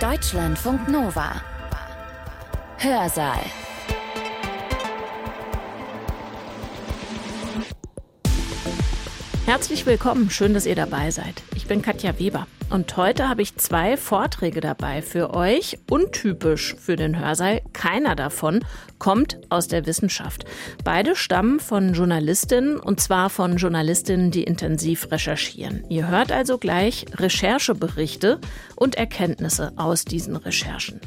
Deutschlandfunk Nova. Hörsaal. Herzlich willkommen, schön, dass ihr dabei seid. Ich bin Katja Weber. Und heute habe ich zwei Vorträge dabei für euch. Untypisch für den Hörsaal. Keiner davon kommt aus der Wissenschaft. Beide stammen von Journalistinnen und zwar von Journalistinnen, die intensiv recherchieren. Ihr hört also gleich Rechercheberichte und Erkenntnisse aus diesen Recherchen.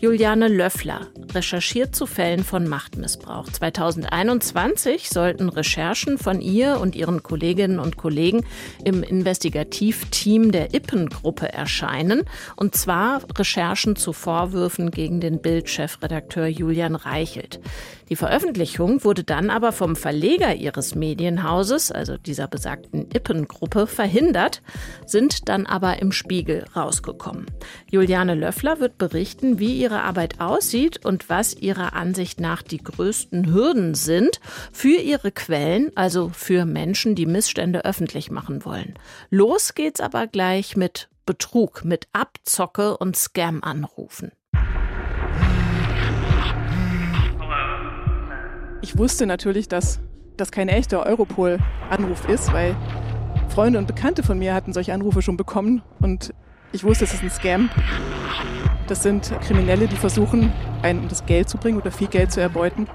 Juliane Löffler recherchiert zu Fällen von Machtmissbrauch. 2021 sollten Recherchen von ihr und ihren Kolleginnen und Kollegen im Investigativteam der Ippen Gruppe erscheinen. Und zwar Recherchen zu Vorwürfen gegen den Bild-Chefredakteur Julian Reichelt. Die Veröffentlichung wurde dann aber vom Verleger ihres Medienhauses, also dieser besagten Ippen-Gruppe, verhindert, sind dann aber im Spiegel rausgekommen. Juliane Löffler wird berichten, wie ihre Arbeit aussieht und was ihrer Ansicht nach die größten Hürden sind für ihre Quellen, also für Menschen, die Missstände öffentlich machen wollen. Los geht's aber gleich mit Betrug, mit Abzocke und Scam-Anrufen. Ich wusste natürlich, dass das kein echter Europol-Anruf ist, weil Freunde und Bekannte von mir hatten solche Anrufe schon bekommen und ich wusste, es ist ein Scam. Das sind Kriminelle, die versuchen, einen um das Geld zu bringen oder viel Geld zu erbeuten.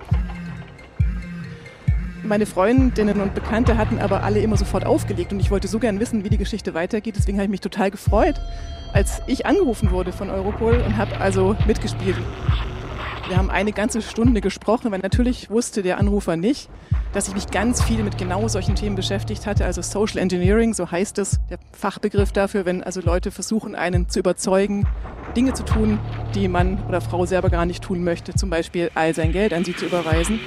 Meine Freundinnen und Bekannte hatten aber alle immer sofort aufgelegt und ich wollte so gern wissen, wie die Geschichte weitergeht. Deswegen habe ich mich total gefreut, als ich angerufen wurde von Europol und habe also mitgespielt. Wir haben eine ganze Stunde gesprochen, weil natürlich wusste der Anrufer nicht, dass ich mich ganz viel mit genau solchen Themen beschäftigt hatte, also Social Engineering, so heißt es, der Fachbegriff dafür, wenn also Leute versuchen, einen zu überzeugen, Dinge zu tun, die Mann oder Frau selber gar nicht tun möchte, zum Beispiel all sein Geld an sie zu überweisen.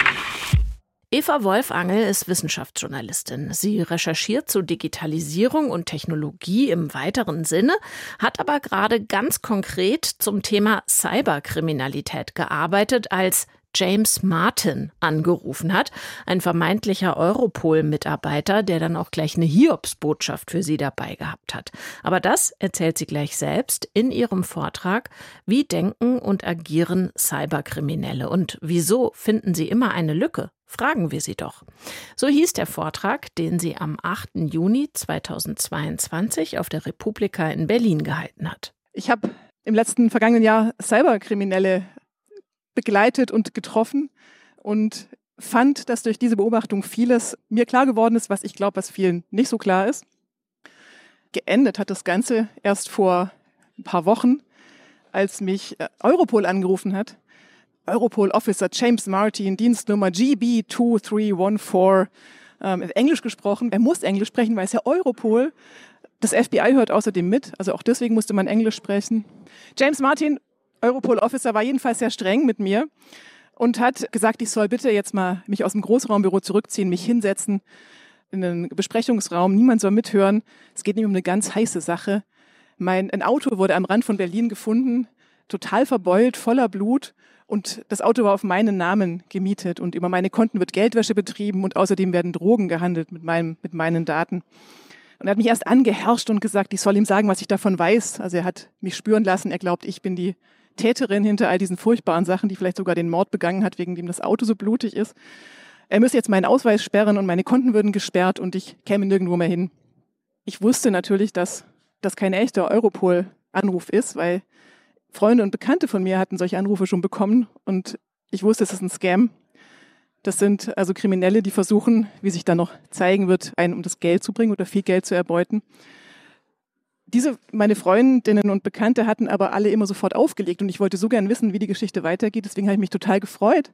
Eva Wolfangel ist Wissenschaftsjournalistin. Sie recherchiert zu Digitalisierung und Technologie im weiteren Sinne, hat aber gerade ganz konkret zum Thema Cyberkriminalität gearbeitet, als James Martin angerufen hat, ein vermeintlicher Europol-Mitarbeiter, der dann auch gleich eine Hiobsbotschaft für sie dabei gehabt hat. Aber das erzählt sie gleich selbst in ihrem Vortrag, wie denken und agieren Cyberkriminelle und wieso finden sie immer eine Lücke Fragen wir sie doch. So hieß der Vortrag, den sie am 8. Juni 2022 auf der Republika in Berlin gehalten hat. Ich habe im letzten vergangenen Jahr Cyberkriminelle begleitet und getroffen und fand, dass durch diese Beobachtung vieles mir klar geworden ist, was ich glaube, was vielen nicht so klar ist. Geendet hat das Ganze erst vor ein paar Wochen, als mich äh, Europol angerufen hat Europol Officer James Martin, Dienstnummer GB2314, ähm, Englisch gesprochen. Er muss Englisch sprechen, weil es ja Europol. Das FBI hört außerdem mit, also auch deswegen musste man Englisch sprechen. James Martin, Europol Officer, war jedenfalls sehr streng mit mir und hat gesagt, ich soll bitte jetzt mal mich aus dem Großraumbüro zurückziehen, mich hinsetzen in einen Besprechungsraum. Niemand soll mithören. Es geht nicht um eine ganz heiße Sache. Mein ein Auto wurde am Rand von Berlin gefunden, total verbeult, voller Blut. Und das Auto war auf meinen Namen gemietet und über meine Konten wird Geldwäsche betrieben und außerdem werden Drogen gehandelt mit, meinem, mit meinen Daten. Und er hat mich erst angeherrscht und gesagt, ich soll ihm sagen, was ich davon weiß. Also er hat mich spüren lassen, er glaubt, ich bin die Täterin hinter all diesen furchtbaren Sachen, die vielleicht sogar den Mord begangen hat, wegen dem das Auto so blutig ist. Er müsse jetzt meinen Ausweis sperren und meine Konten würden gesperrt und ich käme nirgendwo mehr hin. Ich wusste natürlich, dass das kein echter Europol-Anruf ist, weil Freunde und Bekannte von mir hatten solche Anrufe schon bekommen und ich wusste, es ist ein Scam. Das sind also Kriminelle, die versuchen, wie sich dann noch zeigen wird, einen um das Geld zu bringen oder viel Geld zu erbeuten. Diese, meine Freundinnen und Bekannte hatten aber alle immer sofort aufgelegt und ich wollte so gern wissen, wie die Geschichte weitergeht. Deswegen habe ich mich total gefreut,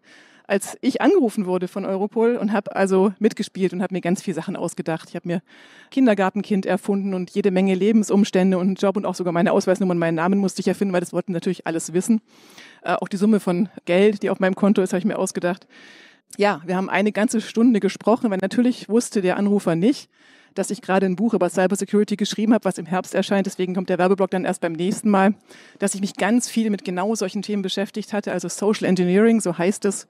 als ich angerufen wurde von Europol und habe also mitgespielt und habe mir ganz viele Sachen ausgedacht. Ich habe mir Kindergartenkind erfunden und jede Menge Lebensumstände und Job und auch sogar meine Ausweisnummer und meinen Namen musste ich erfinden, weil das wollten natürlich alles wissen. Äh, auch die Summe von Geld, die auf meinem Konto ist, habe ich mir ausgedacht. Ja, wir haben eine ganze Stunde gesprochen, weil natürlich wusste der Anrufer nicht, dass ich gerade ein Buch über Cybersecurity geschrieben habe, was im Herbst erscheint. Deswegen kommt der Werbeblock dann erst beim nächsten Mal, dass ich mich ganz viel mit genau solchen Themen beschäftigt hatte, also Social Engineering, so heißt es,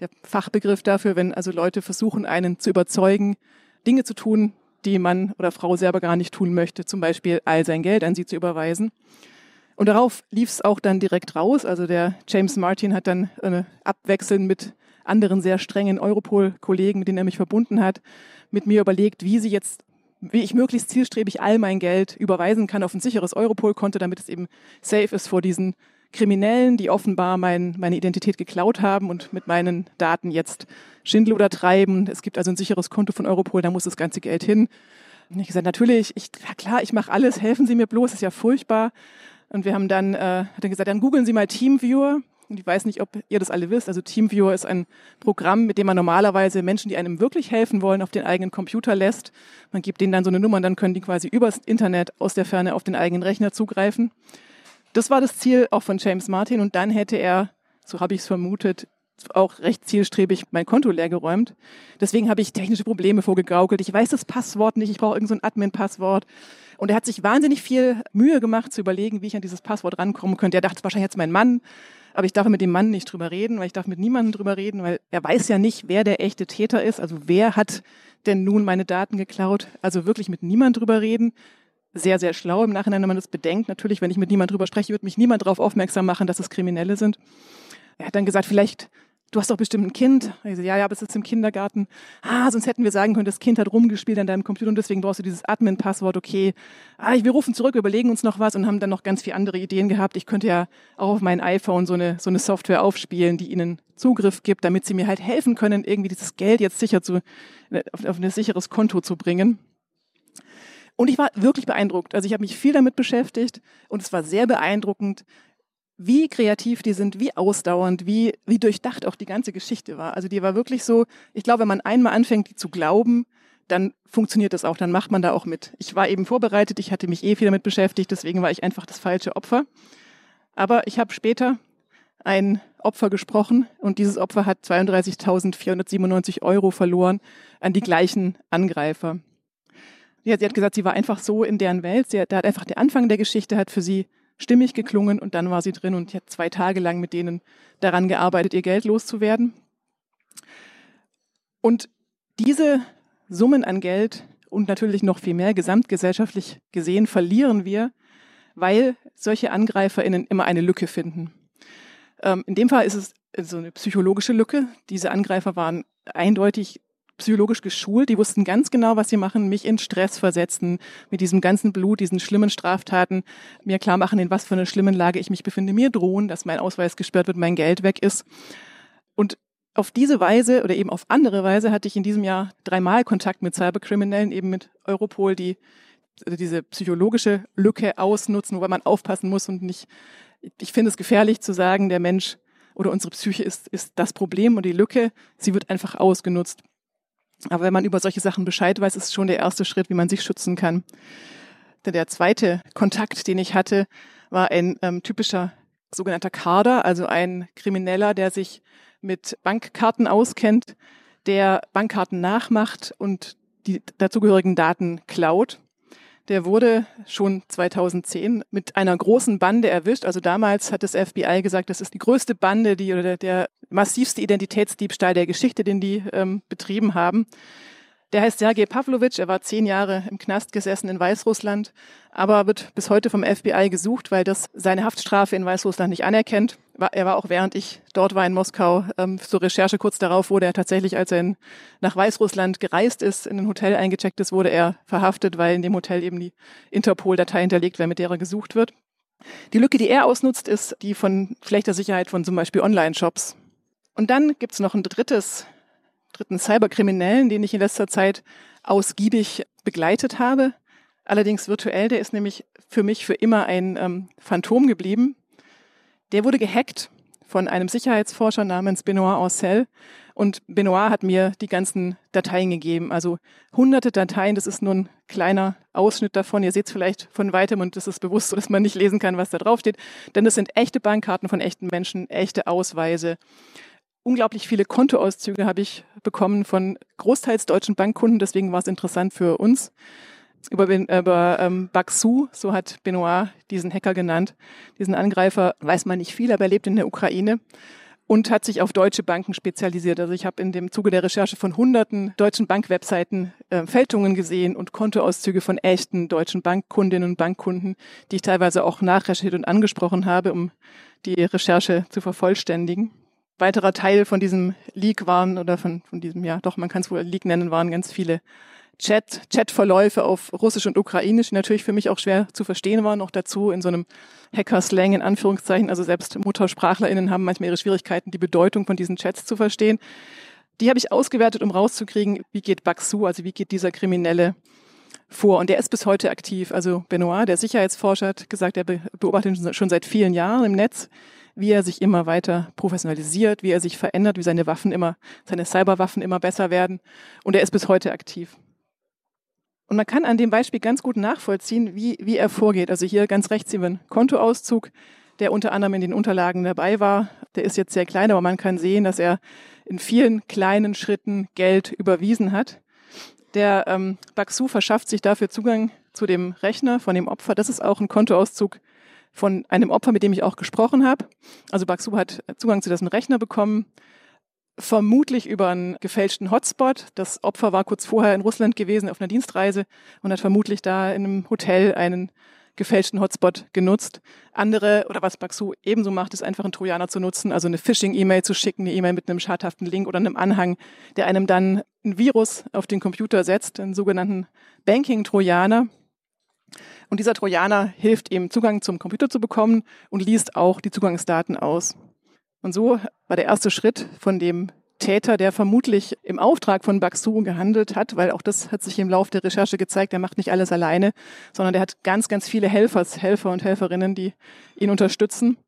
der Fachbegriff dafür, wenn also Leute versuchen, einen zu überzeugen, Dinge zu tun, die Mann oder Frau selber gar nicht tun möchte, zum Beispiel all sein Geld an sie zu überweisen. Und darauf lief es auch dann direkt raus. Also der James Martin hat dann äh, abwechselnd mit anderen sehr strengen Europol-Kollegen, mit denen er mich verbunden hat, mit mir überlegt, wie sie jetzt, wie ich möglichst zielstrebig all mein Geld überweisen kann auf ein sicheres Europol-Konto, damit es eben safe ist vor diesen Kriminellen, die offenbar mein, meine Identität geklaut haben und mit meinen Daten jetzt Schindluder treiben. Es gibt also ein sicheres Konto von Europol, da muss das ganze Geld hin. Und ich gesagt, natürlich, ich, ja klar, ich mache alles, helfen Sie mir bloß, ist ja furchtbar. Und wir haben dann, äh, hat er gesagt, dann googeln Sie mal Teamviewer. Und ich weiß nicht, ob ihr das alle wisst. Also Teamviewer ist ein Programm, mit dem man normalerweise Menschen, die einem wirklich helfen wollen, auf den eigenen Computer lässt. Man gibt denen dann so eine Nummer und dann können die quasi übers Internet aus der Ferne auf den eigenen Rechner zugreifen. Das war das Ziel auch von James Martin. Und dann hätte er, so habe ich es vermutet, auch recht zielstrebig mein Konto leergeräumt. Deswegen habe ich technische Probleme vorgegaukelt. Ich weiß das Passwort nicht, ich brauche irgendein so Admin-Passwort. Und er hat sich wahnsinnig viel Mühe gemacht zu überlegen, wie ich an dieses Passwort rankommen könnte. Er dachte wahrscheinlich jetzt mein Mann, aber ich darf mit dem Mann nicht drüber reden, weil ich darf mit niemandem drüber reden, weil er weiß ja nicht, wer der echte Täter ist. Also wer hat denn nun meine Daten geklaut? Also wirklich mit niemandem drüber reden. Sehr, sehr schlau im Nachhinein, wenn man das bedenkt. Natürlich, wenn ich mit niemandem drüber spreche, wird mich niemand darauf aufmerksam machen, dass es Kriminelle sind. Er hat dann gesagt, vielleicht du hast doch bestimmt ein Kind. Ich so, ja, ja, aber es ist im Kindergarten. Ah, sonst hätten wir sagen können, das Kind hat rumgespielt an deinem Computer und deswegen brauchst du dieses Admin-Passwort. Okay, ah, wir rufen zurück, überlegen uns noch was und haben dann noch ganz viele andere Ideen gehabt. Ich könnte ja auch auf mein iPhone so eine, so eine Software aufspielen, die ihnen Zugriff gibt, damit sie mir halt helfen können, irgendwie dieses Geld jetzt sicher zu, auf, auf ein sicheres Konto zu bringen. Und ich war wirklich beeindruckt. Also ich habe mich viel damit beschäftigt und es war sehr beeindruckend, wie kreativ die sind, wie ausdauernd, wie, wie durchdacht auch die ganze Geschichte war. Also die war wirklich so, ich glaube, wenn man einmal anfängt, die zu glauben, dann funktioniert das auch, dann macht man da auch mit. Ich war eben vorbereitet, ich hatte mich eh viel damit beschäftigt, deswegen war ich einfach das falsche Opfer. Aber ich habe später ein Opfer gesprochen und dieses Opfer hat 32.497 Euro verloren an die gleichen Angreifer. Ja, sie hat gesagt, sie war einfach so in deren Welt. Sie hat, da hat einfach der Anfang der Geschichte hat für sie stimmig geklungen und dann war sie drin und habe zwei Tage lang mit denen daran gearbeitet, ihr Geld loszuwerden. Und diese Summen an Geld und natürlich noch viel mehr gesamtgesellschaftlich gesehen verlieren wir, weil solche AngreiferInnen immer eine Lücke finden. Ähm, in dem Fall ist es so eine psychologische Lücke. Diese Angreifer waren eindeutig psychologisch geschult, die wussten ganz genau, was sie machen, mich in Stress versetzen, mit diesem ganzen Blut, diesen schlimmen Straftaten, mir klar machen, in was für einer schlimmen Lage ich mich befinde, mir drohen, dass mein Ausweis gesperrt wird, mein Geld weg ist. Und auf diese Weise oder eben auf andere Weise hatte ich in diesem Jahr dreimal Kontakt mit Cyberkriminellen, eben mit Europol, die diese psychologische Lücke ausnutzen, wobei man aufpassen muss und nicht, ich finde es gefährlich zu sagen, der Mensch oder unsere Psyche ist, ist das Problem und die Lücke, sie wird einfach ausgenutzt. Aber wenn man über solche Sachen Bescheid weiß, ist schon der erste Schritt, wie man sich schützen kann. Der zweite Kontakt, den ich hatte, war ein ähm, typischer sogenannter Kader, also ein Krimineller, der sich mit Bankkarten auskennt, der Bankkarten nachmacht und die dazugehörigen Daten klaut. Der wurde schon 2010 mit einer großen Bande erwischt. Also damals hat das FBI gesagt, das ist die größte Bande, die oder der, massivste Identitätsdiebstahl der Geschichte, den die ähm, betrieben haben. Der heißt Sergei Pavlovich, er war zehn Jahre im Knast gesessen in Weißrussland, aber wird bis heute vom FBI gesucht, weil das seine Haftstrafe in Weißrussland nicht anerkennt. Er war auch während ich dort war in Moskau ähm, zur Recherche kurz darauf wurde er tatsächlich, als er in, nach Weißrussland gereist ist, in ein Hotel eingecheckt ist, wurde er verhaftet, weil in dem Hotel eben die Interpol-Datei hinterlegt wäre, mit der er gesucht wird. Die Lücke, die er ausnutzt, ist die von schlechter Sicherheit von zum Beispiel Online-Shops. Und dann gibt's noch ein drittes dritten Cyberkriminellen, den ich in letzter Zeit ausgiebig begleitet habe. Allerdings virtuell, der ist nämlich für mich für immer ein ähm, Phantom geblieben. Der wurde gehackt von einem Sicherheitsforscher namens Benoit Ancel. Und Benoit hat mir die ganzen Dateien gegeben, also hunderte Dateien. Das ist nur ein kleiner Ausschnitt davon. Ihr seht es vielleicht von weitem und es ist bewusst so, dass man nicht lesen kann, was da drauf steht. Denn das sind echte Bankkarten von echten Menschen, echte Ausweise unglaublich viele Kontoauszüge habe ich bekommen von großteils deutschen Bankkunden. Deswegen war es interessant für uns. Über, über ähm, Baksu, so hat Benoit diesen Hacker genannt, diesen Angreifer, weiß man nicht viel, aber er lebt in der Ukraine. und hat sich auf deutsche Banken spezialisiert. Also ich habe in dem Zuge der Recherche von hunderten deutschen Bankwebseiten äh, Fältungen gesehen und Kontoauszüge von echten deutschen Bankkundinnen und Bankkunden, die ich teilweise auch nachrecherchiert und angesprochen habe, um die Recherche zu vervollständigen. Weiterer Teil von diesem Leak waren, oder von, von diesem, ja doch, man kann es wohl Leak nennen, waren ganz viele Chat, Chatverläufe auf Russisch und Ukrainisch, die natürlich für mich auch schwer zu verstehen waren, noch dazu in so einem Hacker-Slang in Anführungszeichen. Also selbst MuttersprachlerInnen haben manchmal ihre Schwierigkeiten, die Bedeutung von diesen Chats zu verstehen. Die habe ich ausgewertet, um rauszukriegen, wie geht Baxu, also wie geht dieser Kriminelle vor. Und der ist bis heute aktiv. Also Benoit, der Sicherheitsforscher, hat gesagt, er beobachtet ihn schon seit vielen Jahren im Netz, wie er sich immer weiter professionalisiert, wie er sich verändert, wie seine Waffen immer, seine Cyberwaffen immer besser werden. Und er ist bis heute aktiv. Und man kann an dem Beispiel ganz gut nachvollziehen, wie, wie er vorgeht. Also hier ganz rechts sehen wir einen Kontoauszug, der unter anderem in den Unterlagen dabei war. Der ist jetzt sehr klein, aber man kann sehen, dass er in vielen kleinen Schritten Geld überwiesen hat. Der ähm, Baxu verschafft sich dafür Zugang zu dem Rechner von dem Opfer. Das ist auch ein Kontoauszug von einem Opfer, mit dem ich auch gesprochen habe. Also Baxu hat Zugang zu diesem Rechner bekommen, vermutlich über einen gefälschten Hotspot. Das Opfer war kurz vorher in Russland gewesen auf einer Dienstreise und hat vermutlich da in einem Hotel einen gefälschten Hotspot genutzt. Andere, oder was Baxu ebenso macht, ist einfach einen Trojaner zu nutzen, also eine Phishing-E-Mail zu schicken, eine E-Mail mit einem schadhaften Link oder einem Anhang, der einem dann ein Virus auf den Computer setzt, einen sogenannten Banking-Trojaner. Und dieser Trojaner hilft ihm, Zugang zum Computer zu bekommen und liest auch die Zugangsdaten aus. Und so war der erste Schritt von dem Täter, der vermutlich im Auftrag von Baxu gehandelt hat, weil auch das hat sich im Laufe der Recherche gezeigt, er macht nicht alles alleine, sondern der hat ganz, ganz viele Helfers, Helfer und Helferinnen, die ihn unterstützen.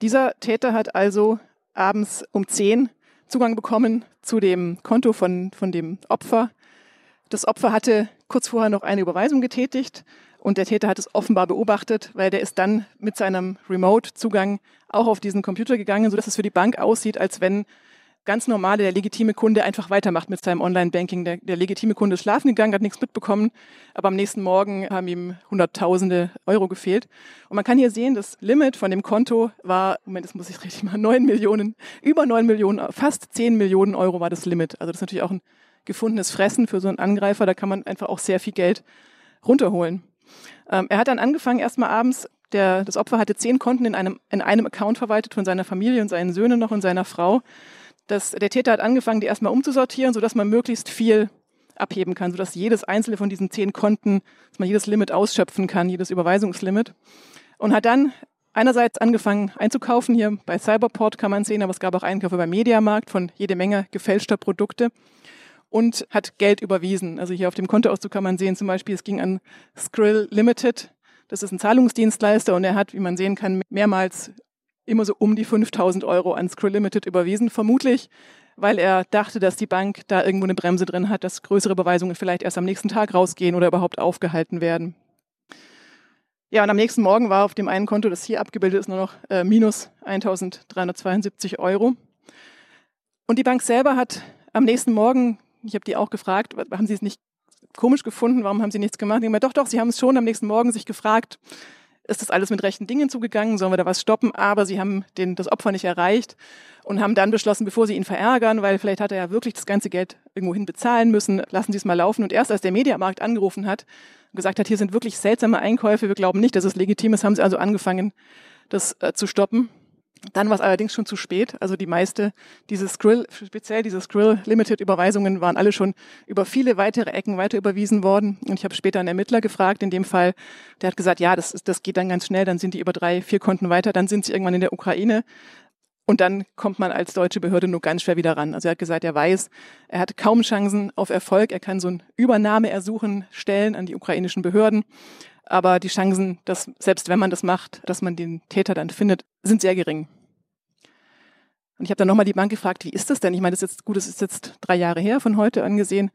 Dieser Täter hat also abends um zehn Zugang bekommen zu dem Konto von, von dem Opfer. Das Opfer hatte kurz vorher noch eine Überweisung getätigt und der Täter hat es offenbar beobachtet, weil der ist dann mit seinem Remote-Zugang auch auf diesen Computer gegangen, sodass es für die Bank aussieht, als wenn ganz normale, der legitime Kunde einfach weitermacht mit seinem Online-Banking. Der, der, legitime Kunde ist schlafen gegangen, hat nichts mitbekommen, aber am nächsten Morgen haben ihm Hunderttausende Euro gefehlt. Und man kann hier sehen, das Limit von dem Konto war, Moment, das muss ich richtig machen, neun Millionen, über neun Millionen, fast zehn Millionen Euro war das Limit. Also das ist natürlich auch ein gefundenes Fressen für so einen Angreifer, da kann man einfach auch sehr viel Geld runterholen. Ähm, er hat dann angefangen, erstmal abends, der, das Opfer hatte zehn Konten in einem, in einem Account verwaltet von seiner Familie und seinen Söhnen noch und seiner Frau. Das, der Täter hat angefangen, die erstmal umzusortieren, sodass man möglichst viel abheben kann, sodass jedes einzelne von diesen zehn Konten, dass man jedes Limit ausschöpfen kann, jedes Überweisungslimit. Und hat dann einerseits angefangen einzukaufen. Hier bei Cyberport kann man sehen, aber es gab auch Einkäufe beim Mediamarkt von jede Menge gefälschter Produkte und hat Geld überwiesen. Also hier auf dem Kontoauszug kann man sehen, zum Beispiel, es ging an Skrill Limited. Das ist ein Zahlungsdienstleister und er hat, wie man sehen kann, mehrmals immer so um die 5000 Euro an Skrill Limited überwiesen. Vermutlich, weil er dachte, dass die Bank da irgendwo eine Bremse drin hat, dass größere Überweisungen vielleicht erst am nächsten Tag rausgehen oder überhaupt aufgehalten werden. Ja, und am nächsten Morgen war auf dem einen Konto, das hier abgebildet ist, nur noch äh, minus 1372 Euro. Und die Bank selber hat am nächsten Morgen ich habe die auch gefragt, haben Sie es nicht komisch gefunden? Warum haben Sie nichts gemacht? Die haben gesagt, doch, doch, Sie haben es schon am nächsten Morgen sich gefragt, ist das alles mit rechten Dingen zugegangen? Sollen wir da was stoppen? Aber sie haben den, das Opfer nicht erreicht und haben dann beschlossen, bevor sie ihn verärgern, weil vielleicht hat er ja wirklich das ganze Geld irgendwohin bezahlen müssen, lassen Sie es mal laufen. Und erst als der Mediamarkt angerufen hat und gesagt hat, hier sind wirklich seltsame Einkäufe, wir glauben nicht, dass es legitim ist, haben sie also angefangen, das äh, zu stoppen. Dann war es allerdings schon zu spät. Also die meiste, diese Skrill, speziell diese Skrill Limited Überweisungen waren alle schon über viele weitere Ecken weiter überwiesen worden. Und ich habe später einen Ermittler gefragt, in dem Fall, der hat gesagt, ja, das, das geht dann ganz schnell, dann sind die über drei, vier Konten weiter, dann sind sie irgendwann in der Ukraine. Und dann kommt man als deutsche Behörde nur ganz schwer wieder ran. Also er hat gesagt, er weiß, er hat kaum Chancen auf Erfolg. Er kann so ein Übernahmeersuchen stellen an die ukrainischen Behörden. Aber die Chancen, dass selbst wenn man das macht, dass man den Täter dann findet, sind sehr gering. Und ich habe dann nochmal die Bank gefragt, wie ist das denn? Ich meine, das ist jetzt gut, das ist jetzt drei Jahre her von heute angesehen.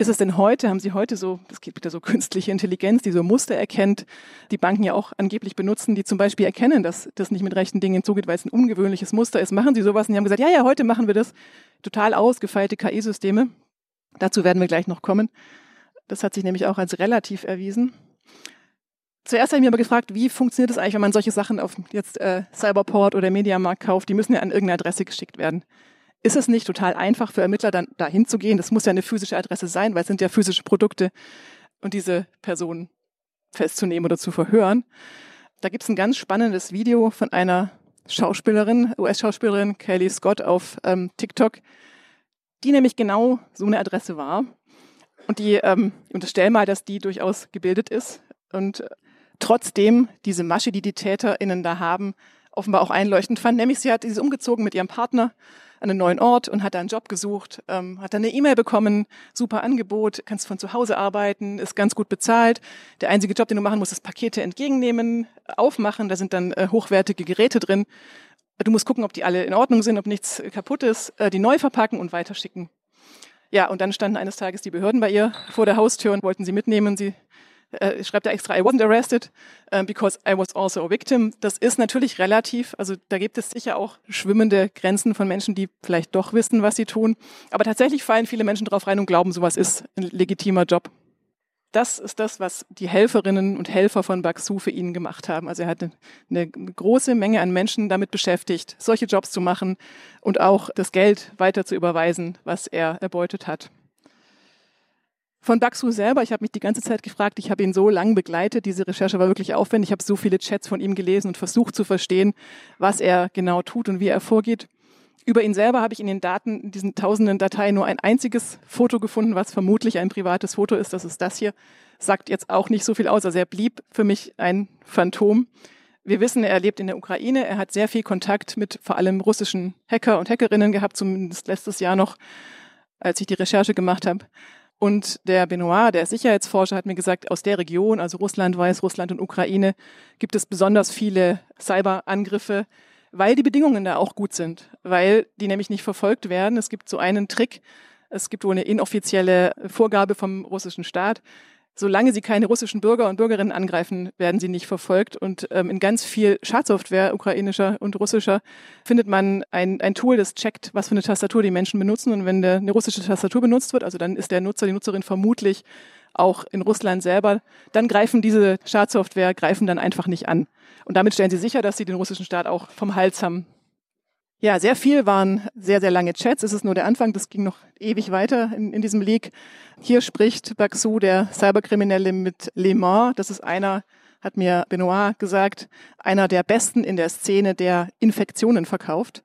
Ist es denn heute, haben Sie heute so, das geht wieder so künstliche Intelligenz, die so Muster erkennt, die Banken ja auch angeblich benutzen, die zum Beispiel erkennen, dass das nicht mit rechten Dingen zugeht, weil es ein ungewöhnliches Muster ist. Machen Sie sowas? Und die haben gesagt, ja, ja, heute machen wir das. Total ausgefeilte KI-Systeme. Dazu werden wir gleich noch kommen. Das hat sich nämlich auch als relativ erwiesen. Zuerst habe ich mir aber gefragt, wie funktioniert es eigentlich, wenn man solche Sachen auf jetzt äh, Cyberport oder Mediamarkt kauft? Die müssen ja an irgendeine Adresse geschickt werden. Ist es nicht total einfach für Ermittler dann dahin zu gehen? Das muss ja eine physische Adresse sein, weil es sind ja physische Produkte und diese Personen festzunehmen oder zu verhören. Da gibt es ein ganz spannendes Video von einer Schauspielerin, US-Schauspielerin Kelly Scott auf ähm, TikTok, die nämlich genau so eine Adresse war. Und die ähm, unterstellen mal, dass die durchaus gebildet ist und trotzdem diese Masche, die die TäterInnen da haben, offenbar auch einleuchtend fand. Nämlich sie hat sie ist umgezogen mit ihrem Partner an einen neuen Ort und hat da einen Job gesucht, ähm, hat dann eine E-Mail bekommen, super Angebot, kannst von zu Hause arbeiten, ist ganz gut bezahlt. Der einzige Job, den du machen musst, ist Pakete entgegennehmen, aufmachen, da sind dann äh, hochwertige Geräte drin. Du musst gucken, ob die alle in Ordnung sind, ob nichts kaputt ist, äh, die neu verpacken und weiterschicken. Ja, und dann standen eines Tages die Behörden bei ihr vor der Haustür und wollten sie mitnehmen. Sie äh, schreibt er extra, I wasn't arrested uh, because I was also a victim. Das ist natürlich relativ, also da gibt es sicher auch schwimmende Grenzen von Menschen, die vielleicht doch wissen, was sie tun. Aber tatsächlich fallen viele Menschen drauf rein und glauben, sowas ist ein legitimer Job. Das ist das, was die Helferinnen und Helfer von Baksu für ihn gemacht haben. Also er hat eine große Menge an Menschen damit beschäftigt, solche Jobs zu machen und auch das Geld weiter zu überweisen, was er erbeutet hat. Von Baksu selber, ich habe mich die ganze Zeit gefragt, ich habe ihn so lang begleitet, diese Recherche war wirklich aufwendig, ich habe so viele Chats von ihm gelesen und versucht zu verstehen, was er genau tut und wie er vorgeht. Über ihn selber habe ich in den Daten, in diesen tausenden Dateien nur ein einziges Foto gefunden, was vermutlich ein privates Foto ist. Das ist das hier. Sagt jetzt auch nicht so viel aus. Also er blieb für mich ein Phantom. Wir wissen, er lebt in der Ukraine. Er hat sehr viel Kontakt mit vor allem russischen Hacker und Hackerinnen gehabt, zumindest letztes Jahr noch, als ich die Recherche gemacht habe. Und der Benoit, der Sicherheitsforscher, hat mir gesagt, aus der Region, also Russland, Weißrussland und Ukraine, gibt es besonders viele Cyberangriffe, weil die Bedingungen da auch gut sind, weil die nämlich nicht verfolgt werden. Es gibt so einen Trick, es gibt wohl eine inoffizielle Vorgabe vom russischen Staat, solange sie keine russischen Bürger und Bürgerinnen angreifen, werden sie nicht verfolgt. Und ähm, in ganz viel Schadsoftware, ukrainischer und russischer, findet man ein, ein Tool, das checkt, was für eine Tastatur die Menschen benutzen. Und wenn der, eine russische Tastatur benutzt wird, also dann ist der Nutzer, die Nutzerin vermutlich auch in Russland selber, dann greifen diese Schadsoftware, greifen dann einfach nicht an. Und damit stellen sie sicher, dass sie den russischen Staat auch vom Hals haben ja, sehr viel waren sehr, sehr lange Chats. Es ist nur der Anfang, das ging noch ewig weiter in, in diesem Leak. Hier spricht Baxu, der Cyberkriminelle, mit Le Mans. Das ist einer, hat mir Benoit gesagt, einer der Besten in der Szene, der Infektionen verkauft.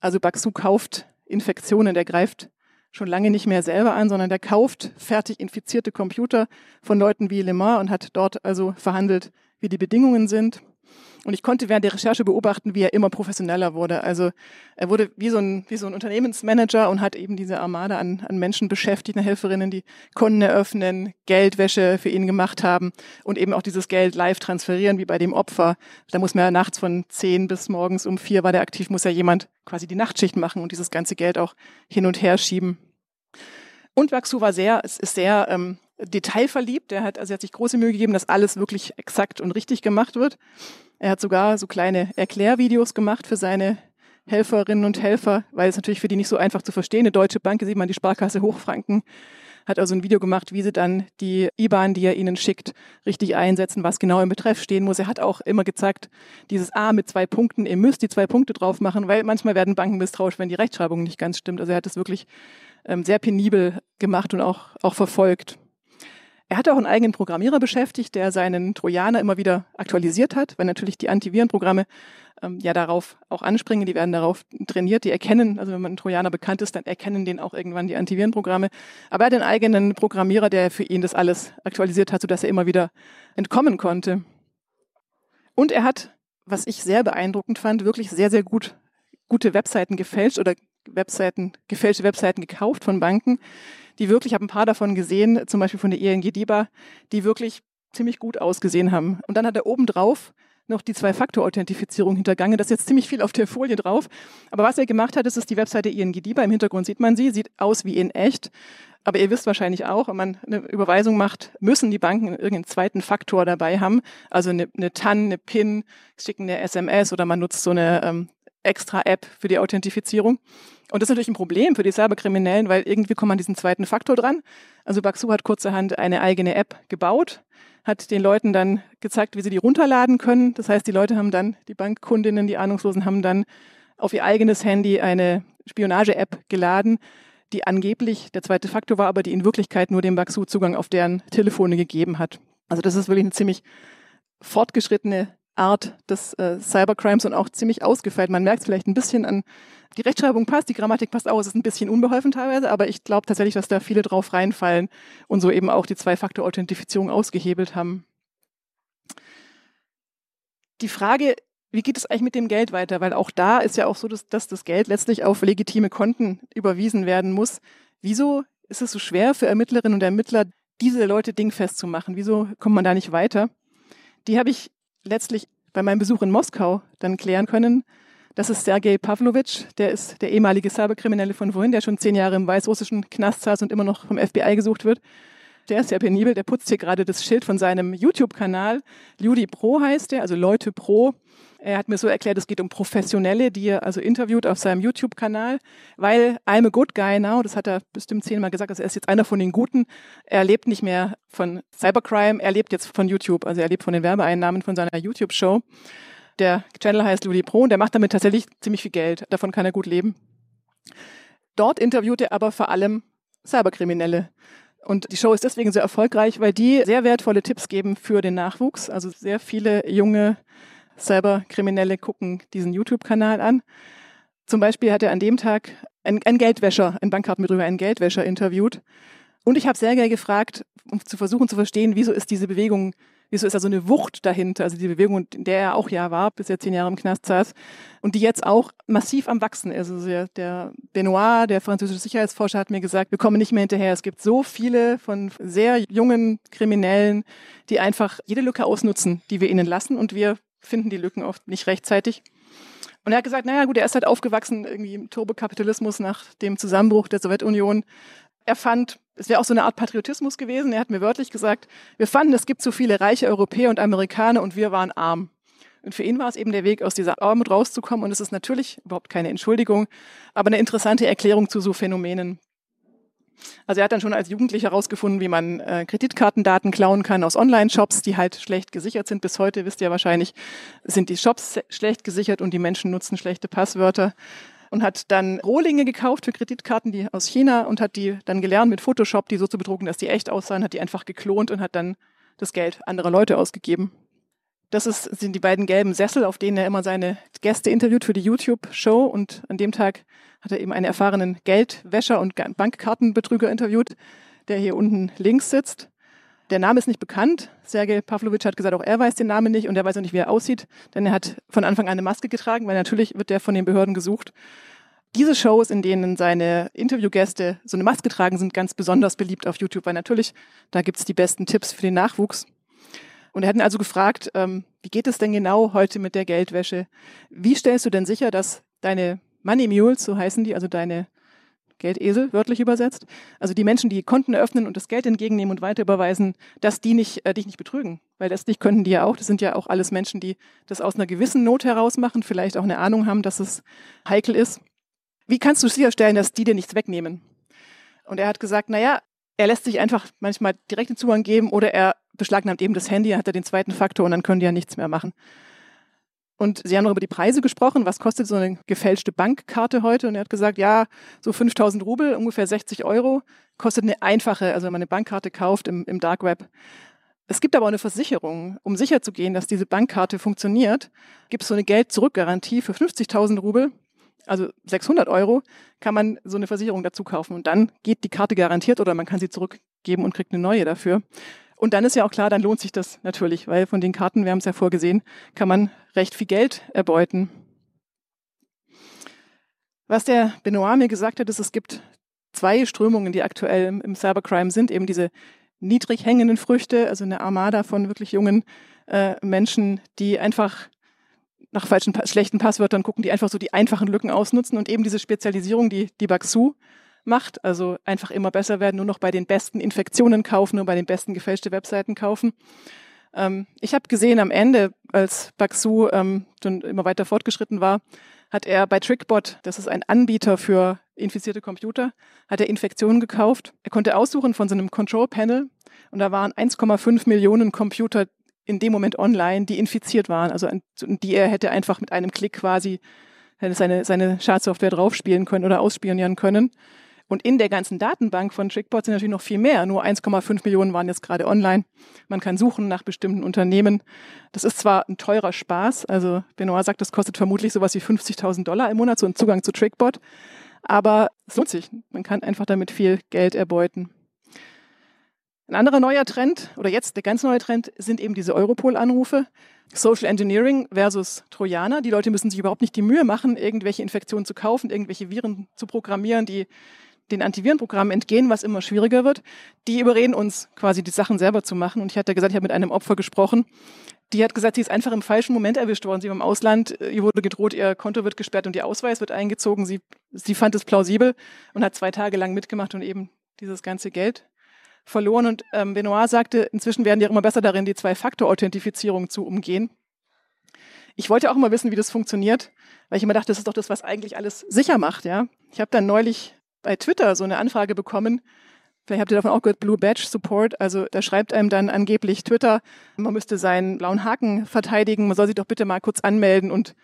Also Baxu kauft Infektionen, der greift schon lange nicht mehr selber an, sondern der kauft fertig infizierte Computer von Leuten wie Le Mans und hat dort also verhandelt, wie die Bedingungen sind. Und ich konnte während der Recherche beobachten, wie er immer professioneller wurde. Also er wurde wie so ein, wie so ein Unternehmensmanager und hat eben diese Armada an, an Menschen beschäftigt, eine Helferinnen, die Konten eröffnen, Geldwäsche für ihn gemacht haben und eben auch dieses Geld live transferieren, wie bei dem Opfer. Da muss man ja nachts von zehn bis morgens um vier war der aktiv, muss ja jemand quasi die Nachtschicht machen und dieses ganze Geld auch hin und her schieben. Und Waxu war sehr, es ist sehr ähm, detailverliebt. Er hat, also er hat sich große Mühe gegeben, dass alles wirklich exakt und richtig gemacht wird. Er hat sogar so kleine Erklärvideos gemacht für seine Helferinnen und Helfer, weil es natürlich für die nicht so einfach zu verstehen. Eine deutsche Bank, sieht man die Sparkasse Hochfranken, hat also ein Video gemacht, wie sie dann die IBAN, die er ihnen schickt, richtig einsetzen, was genau im Betreff stehen muss. Er hat auch immer gezeigt, dieses A mit zwei Punkten, ihr müsst die zwei Punkte drauf machen, weil manchmal werden Banken misstrauisch, wenn die Rechtschreibung nicht ganz stimmt. Also er hat es wirklich ähm, sehr penibel gemacht und auch, auch verfolgt. Er hat auch einen eigenen Programmierer beschäftigt, der seinen Trojaner immer wieder aktualisiert hat, weil natürlich die Antivirenprogramme ähm, ja darauf auch anspringen, die werden darauf trainiert, die erkennen, also wenn man ein Trojaner bekannt ist, dann erkennen den auch irgendwann die Antivirenprogramme. Aber er hat einen eigenen Programmierer, der für ihn das alles aktualisiert hat, sodass er immer wieder entkommen konnte. Und er hat, was ich sehr beeindruckend fand, wirklich sehr, sehr gut gute Webseiten gefälscht oder Webseiten, gefälschte Webseiten gekauft von Banken, die wirklich, ich habe ein paar davon gesehen, zum Beispiel von der ING DIBA, die wirklich ziemlich gut ausgesehen haben. Und dann hat er obendrauf noch die Zwei-Faktor-Authentifizierung hintergangen. Das ist jetzt ziemlich viel auf der Folie drauf. Aber was er gemacht hat, ist, ist die Webseite ING DIBA. Im Hintergrund sieht man sie, sieht aus wie in echt. Aber ihr wisst wahrscheinlich auch, wenn man eine Überweisung macht, müssen die Banken irgendeinen zweiten Faktor dabei haben. Also eine, eine TAN, eine PIN, schicken eine SMS oder man nutzt so eine ähm, extra App für die Authentifizierung. Und das ist natürlich ein Problem für die Cyberkriminellen, weil irgendwie kommt man an diesen zweiten Faktor dran. Also Baxu hat kurzerhand eine eigene App gebaut, hat den Leuten dann gezeigt, wie sie die runterladen können. Das heißt, die Leute haben dann, die Bankkundinnen, die Ahnungslosen haben dann auf ihr eigenes Handy eine Spionage-App geladen, die angeblich der zweite Faktor war, aber die in Wirklichkeit nur dem Baxu Zugang auf deren Telefone gegeben hat. Also das ist wirklich eine ziemlich fortgeschrittene Art des äh, Cybercrimes und auch ziemlich ausgefeilt. Man merkt es vielleicht ein bisschen an, die Rechtschreibung passt, die Grammatik passt auch, es ist ein bisschen unbeholfen teilweise, aber ich glaube tatsächlich, dass da viele drauf reinfallen und so eben auch die Zwei-Faktor-Authentifizierung ausgehebelt haben. Die Frage, wie geht es eigentlich mit dem Geld weiter? Weil auch da ist ja auch so, dass, dass das Geld letztlich auf legitime Konten überwiesen werden muss. Wieso ist es so schwer für Ermittlerinnen und Ermittler, diese Leute dingfest zu machen? Wieso kommt man da nicht weiter? Die habe ich letztlich bei meinem Besuch in Moskau dann klären können. Das ist Sergei Pavlovich, der ist der ehemalige Cyberkriminelle von vorhin, der schon zehn Jahre im weißrussischen Knast saß und immer noch vom FBI gesucht wird. Der ist sehr penibel, der putzt hier gerade das Schild von seinem YouTube-Kanal. Ludi Pro heißt der, also Leute Pro. Er hat mir so erklärt, es geht um Professionelle, die er also interviewt auf seinem YouTube-Kanal, weil I'm a good guy now, das hat er bestimmt zehnmal gesagt, also er ist jetzt einer von den Guten. Er lebt nicht mehr von Cybercrime, er lebt jetzt von YouTube, also er lebt von den Werbeeinnahmen von seiner YouTube-Show. Der Channel heißt Ludi Pro und der macht damit tatsächlich ziemlich viel Geld. Davon kann er gut leben. Dort interviewt er aber vor allem Cyberkriminelle. Und die Show ist deswegen so erfolgreich, weil die sehr wertvolle Tipps geben für den Nachwuchs. Also sehr viele junge Cyberkriminelle gucken diesen YouTube-Kanal an. Zum Beispiel hat er an dem Tag einen, Geldwäscher, einen Bankkartenbetrüger, einen Geldwäscher interviewt. Und ich habe Sergei gefragt, um zu versuchen zu verstehen, wieso ist diese Bewegung, wieso ist da so eine Wucht dahinter, also die Bewegung, in der er auch ja war, bis er zehn Jahre im Knast saß, und die jetzt auch massiv am Wachsen ist. Also der Benoit, der französische Sicherheitsforscher, hat mir gesagt, wir kommen nicht mehr hinterher. Es gibt so viele von sehr jungen Kriminellen, die einfach jede Lücke ausnutzen, die wir ihnen lassen, und wir finden die Lücken oft nicht rechtzeitig. Und er hat gesagt, naja gut, er ist halt aufgewachsen irgendwie im Turbokapitalismus nach dem Zusammenbruch der Sowjetunion. Er fand, es wäre auch so eine Art Patriotismus gewesen. Er hat mir wörtlich gesagt, wir fanden, es gibt so viele reiche Europäer und Amerikaner und wir waren arm. Und für ihn war es eben der Weg, aus dieser Armut rauszukommen. Und es ist natürlich überhaupt keine Entschuldigung, aber eine interessante Erklärung zu so Phänomenen. Also er hat dann schon als Jugendlicher herausgefunden, wie man äh, Kreditkartendaten klauen kann aus Online-Shops, die halt schlecht gesichert sind. Bis heute, wisst ihr wahrscheinlich, sind die Shops schlecht gesichert und die Menschen nutzen schlechte Passwörter. Und hat dann Rohlinge gekauft für Kreditkarten, die aus China und hat die dann gelernt mit Photoshop, die so zu betrügen, dass die echt aussahen, hat die einfach geklont und hat dann das Geld anderer Leute ausgegeben. Das ist, sind die beiden gelben Sessel, auf denen er immer seine Gäste interviewt für die YouTube-Show. Und an dem Tag hat er eben einen erfahrenen Geldwäscher und Bankkartenbetrüger interviewt, der hier unten links sitzt. Der Name ist nicht bekannt. Sergei Pavlovich hat gesagt, auch er weiß den Namen nicht und er weiß auch nicht, wie er aussieht, denn er hat von Anfang an eine Maske getragen, weil natürlich wird der von den Behörden gesucht. Diese Shows, in denen seine Interviewgäste so eine Maske tragen, sind ganz besonders beliebt auf YouTube, weil natürlich da gibt's die besten Tipps für den Nachwuchs. Und er hat ihn also gefragt, ähm, wie geht es denn genau heute mit der Geldwäsche? Wie stellst du denn sicher, dass deine Money Mules, so heißen die, also deine Geldesel, wörtlich übersetzt, also die Menschen, die Konten eröffnen und das Geld entgegennehmen und weiter überweisen, dass die nicht, äh, dich nicht betrügen. Weil das nicht könnten die ja auch. Das sind ja auch alles Menschen, die das aus einer gewissen Not heraus machen, vielleicht auch eine Ahnung haben, dass es heikel ist. Wie kannst du sicherstellen, dass die dir nichts wegnehmen? Und er hat gesagt, na ja, er lässt sich einfach manchmal direkt den Zugang geben oder er beschlagnahmt eben das Handy, hat er den zweiten Faktor und dann können die ja nichts mehr machen. Und sie haben noch über die Preise gesprochen. Was kostet so eine gefälschte Bankkarte heute? Und er hat gesagt, ja, so 5000 Rubel, ungefähr 60 Euro, kostet eine einfache, also wenn man eine Bankkarte kauft im, im Dark Web. Es gibt aber auch eine Versicherung. Um sicherzugehen, dass diese Bankkarte funktioniert, gibt es so eine Geld-Zurück-Garantie für 50.000 Rubel also 600 Euro, kann man so eine Versicherung dazu kaufen. Und dann geht die Karte garantiert oder man kann sie zurückgeben und kriegt eine neue dafür. Und dann ist ja auch klar, dann lohnt sich das natürlich, weil von den Karten, wir haben es ja vorgesehen, kann man recht viel Geld erbeuten. Was der Benoit mir gesagt hat, ist, es gibt zwei Strömungen, die aktuell im Cybercrime sind, eben diese niedrig hängenden Früchte, also eine Armada von wirklich jungen äh, Menschen, die einfach nach falschen, schlechten Passwörtern gucken, die einfach so die einfachen Lücken ausnutzen und eben diese Spezialisierung, die die Baxu macht, also einfach immer besser werden, nur noch bei den besten Infektionen kaufen, nur bei den besten gefälschte Webseiten kaufen. Ähm, ich habe gesehen am Ende, als Baxu ähm, schon immer weiter fortgeschritten war, hat er bei Trickbot, das ist ein Anbieter für infizierte Computer, hat er Infektionen gekauft. Er konnte aussuchen von so einem Control Panel und da waren 1,5 Millionen Computer in dem Moment online, die infiziert waren, also die er hätte einfach mit einem Klick quasi seine, seine Schadsoftware draufspielen können oder ausspionieren können. Und in der ganzen Datenbank von Trickbot sind natürlich noch viel mehr. Nur 1,5 Millionen waren jetzt gerade online. Man kann suchen nach bestimmten Unternehmen. Das ist zwar ein teurer Spaß. Also Benoit sagt, das kostet vermutlich sowas wie 50.000 Dollar im Monat, so ein Zugang zu Trickbot. Aber es lohnt sich. Man kann einfach damit viel Geld erbeuten. Ein anderer neuer Trend, oder jetzt der ganz neue Trend, sind eben diese Europol-Anrufe. Social Engineering versus Trojaner. Die Leute müssen sich überhaupt nicht die Mühe machen, irgendwelche Infektionen zu kaufen, irgendwelche Viren zu programmieren, die den Antivirenprogrammen entgehen, was immer schwieriger wird. Die überreden uns quasi die Sachen selber zu machen. Und ich hatte gesagt, ich habe mit einem Opfer gesprochen. Die hat gesagt, sie ist einfach im falschen Moment erwischt worden. Sie war im Ausland, ihr wurde gedroht, ihr Konto wird gesperrt und ihr Ausweis wird eingezogen. Sie, sie fand es plausibel und hat zwei Tage lang mitgemacht und eben dieses ganze Geld verloren. Und ähm, Benoit sagte, inzwischen werden die auch immer besser darin, die Zwei-Faktor-Authentifizierung zu umgehen. Ich wollte auch immer wissen, wie das funktioniert, weil ich immer dachte, das ist doch das, was eigentlich alles sicher macht. Ja, Ich habe dann neulich bei Twitter so eine Anfrage bekommen. Vielleicht habt ihr davon auch gehört, Blue Badge Support. Also da schreibt einem dann angeblich Twitter, man müsste seinen blauen Haken verteidigen, man soll sich doch bitte mal kurz anmelden und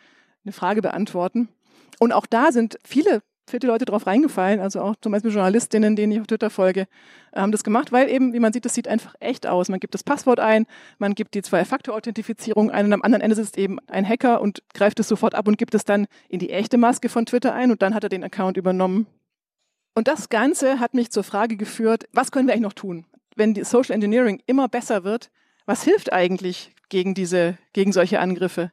eine Frage beantworten. Und auch da sind viele viele Leute drauf reingefallen, also auch zum Beispiel Journalistinnen, denen ich auf Twitter folge, haben das gemacht, weil eben, wie man sieht, das sieht einfach echt aus. Man gibt das Passwort ein, man gibt die Zwei-Faktor-Authentifizierung ein und am anderen Ende sitzt eben ein Hacker und greift es sofort ab und gibt es dann in die echte Maske von Twitter ein und dann hat er den Account übernommen. Und das Ganze hat mich zur Frage geführt, was können wir eigentlich noch tun? Wenn die Social Engineering immer besser wird, was hilft eigentlich gegen diese, gegen solche Angriffe?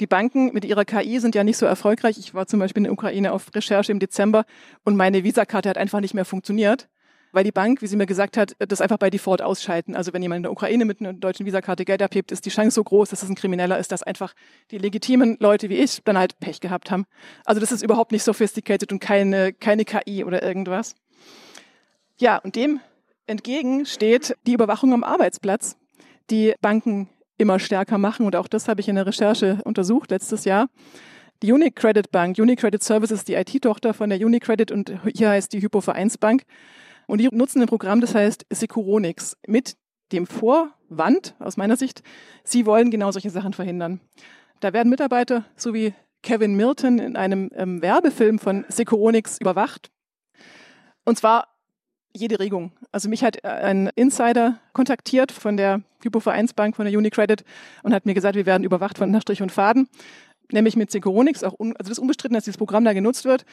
Die Banken mit ihrer KI sind ja nicht so erfolgreich. Ich war zum Beispiel in der Ukraine auf Recherche im Dezember und meine Visakarte hat einfach nicht mehr funktioniert, weil die Bank, wie sie mir gesagt hat, das einfach bei Default ausschalten. Also wenn jemand in der Ukraine mit einer deutschen Visakarte Geld abhebt, ist die Chance so groß, dass es ein Krimineller ist, dass einfach die legitimen Leute wie ich dann halt Pech gehabt haben. Also das ist überhaupt nicht sophisticated und keine, keine KI oder irgendwas. Ja, und dem entgegen steht die Überwachung am Arbeitsplatz, die Banken immer stärker machen. Und auch das habe ich in der Recherche untersucht letztes Jahr. Die Unicredit Bank, Unicredit Services, die IT-Tochter von der Unicredit und hier heißt die Hypovereinsbank. Und die nutzen ein Programm, das heißt Securonix, mit dem Vorwand, aus meiner Sicht, sie wollen genau solche Sachen verhindern. Da werden Mitarbeiter, so wie Kevin Milton in einem ähm, Werbefilm von Securonix überwacht. Und zwar jede Regung. Also mich hat äh, ein Insider kontaktiert von der Hypovereinsbank, von der Unicredit und hat mir gesagt, wir werden überwacht von Nachstrich und Faden. Nämlich mit Securonix, auch un, also das ist unbestritten, dass dieses Programm da genutzt wird.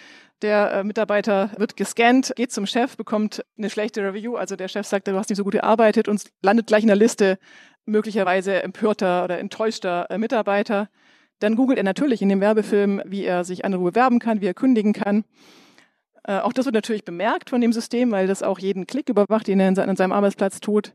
Der äh, Mitarbeiter wird gescannt, geht zum Chef, bekommt eine schlechte Review. Also der Chef sagt, du hast nicht so gut gearbeitet und landet gleich in der Liste möglicherweise empörter oder enttäuschter äh, Mitarbeiter. Dann googelt er natürlich in dem Werbefilm, wie er sich andere bewerben kann, wie er kündigen kann. Äh, auch das wird natürlich bemerkt von dem System, weil das auch jeden Klick überwacht, den er an seinem Arbeitsplatz tut.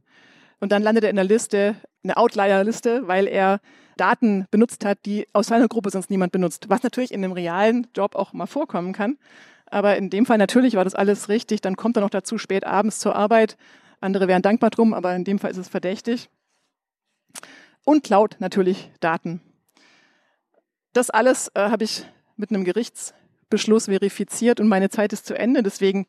Und dann landet er in der Liste, eine Outlier-Liste, weil er Daten benutzt hat, die aus seiner Gruppe sonst niemand benutzt. Was natürlich in einem realen Job auch mal vorkommen kann. Aber in dem Fall natürlich war das alles richtig. Dann kommt er noch dazu spät abends zur Arbeit. Andere wären dankbar drum, aber in dem Fall ist es verdächtig. Und klaut natürlich Daten. Das alles äh, habe ich mit einem Gerichts Beschluss verifiziert und meine Zeit ist zu Ende. Deswegen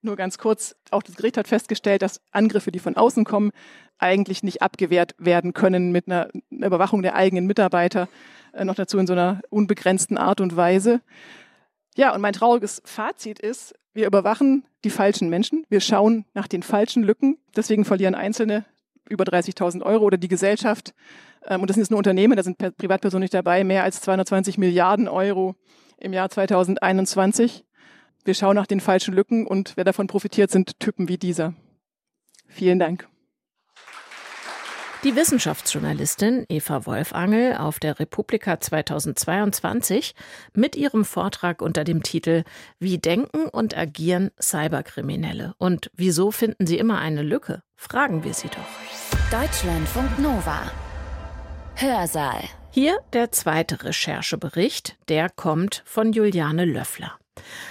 nur ganz kurz, auch das Gericht hat festgestellt, dass Angriffe, die von außen kommen, eigentlich nicht abgewehrt werden können mit einer Überwachung der eigenen Mitarbeiter, äh, noch dazu in so einer unbegrenzten Art und Weise. Ja, und mein trauriges Fazit ist, wir überwachen die falschen Menschen, wir schauen nach den falschen Lücken, deswegen verlieren Einzelne über 30.000 Euro oder die Gesellschaft, ähm, und das sind jetzt nur Unternehmen, da sind Privatpersonen nicht dabei, mehr als 220 Milliarden Euro im Jahr 2021. Wir schauen nach den falschen Lücken und wer davon profitiert, sind Typen wie dieser. Vielen Dank. Die Wissenschaftsjournalistin Eva Wolfangel auf der Republika 2022 mit ihrem Vortrag unter dem Titel Wie denken und agieren Cyberkriminelle und wieso finden sie immer eine Lücke? Fragen wir sie doch. Deutschlandfunk Nova. Hörsaal. Hier der zweite Recherchebericht, der kommt von Juliane Löffler.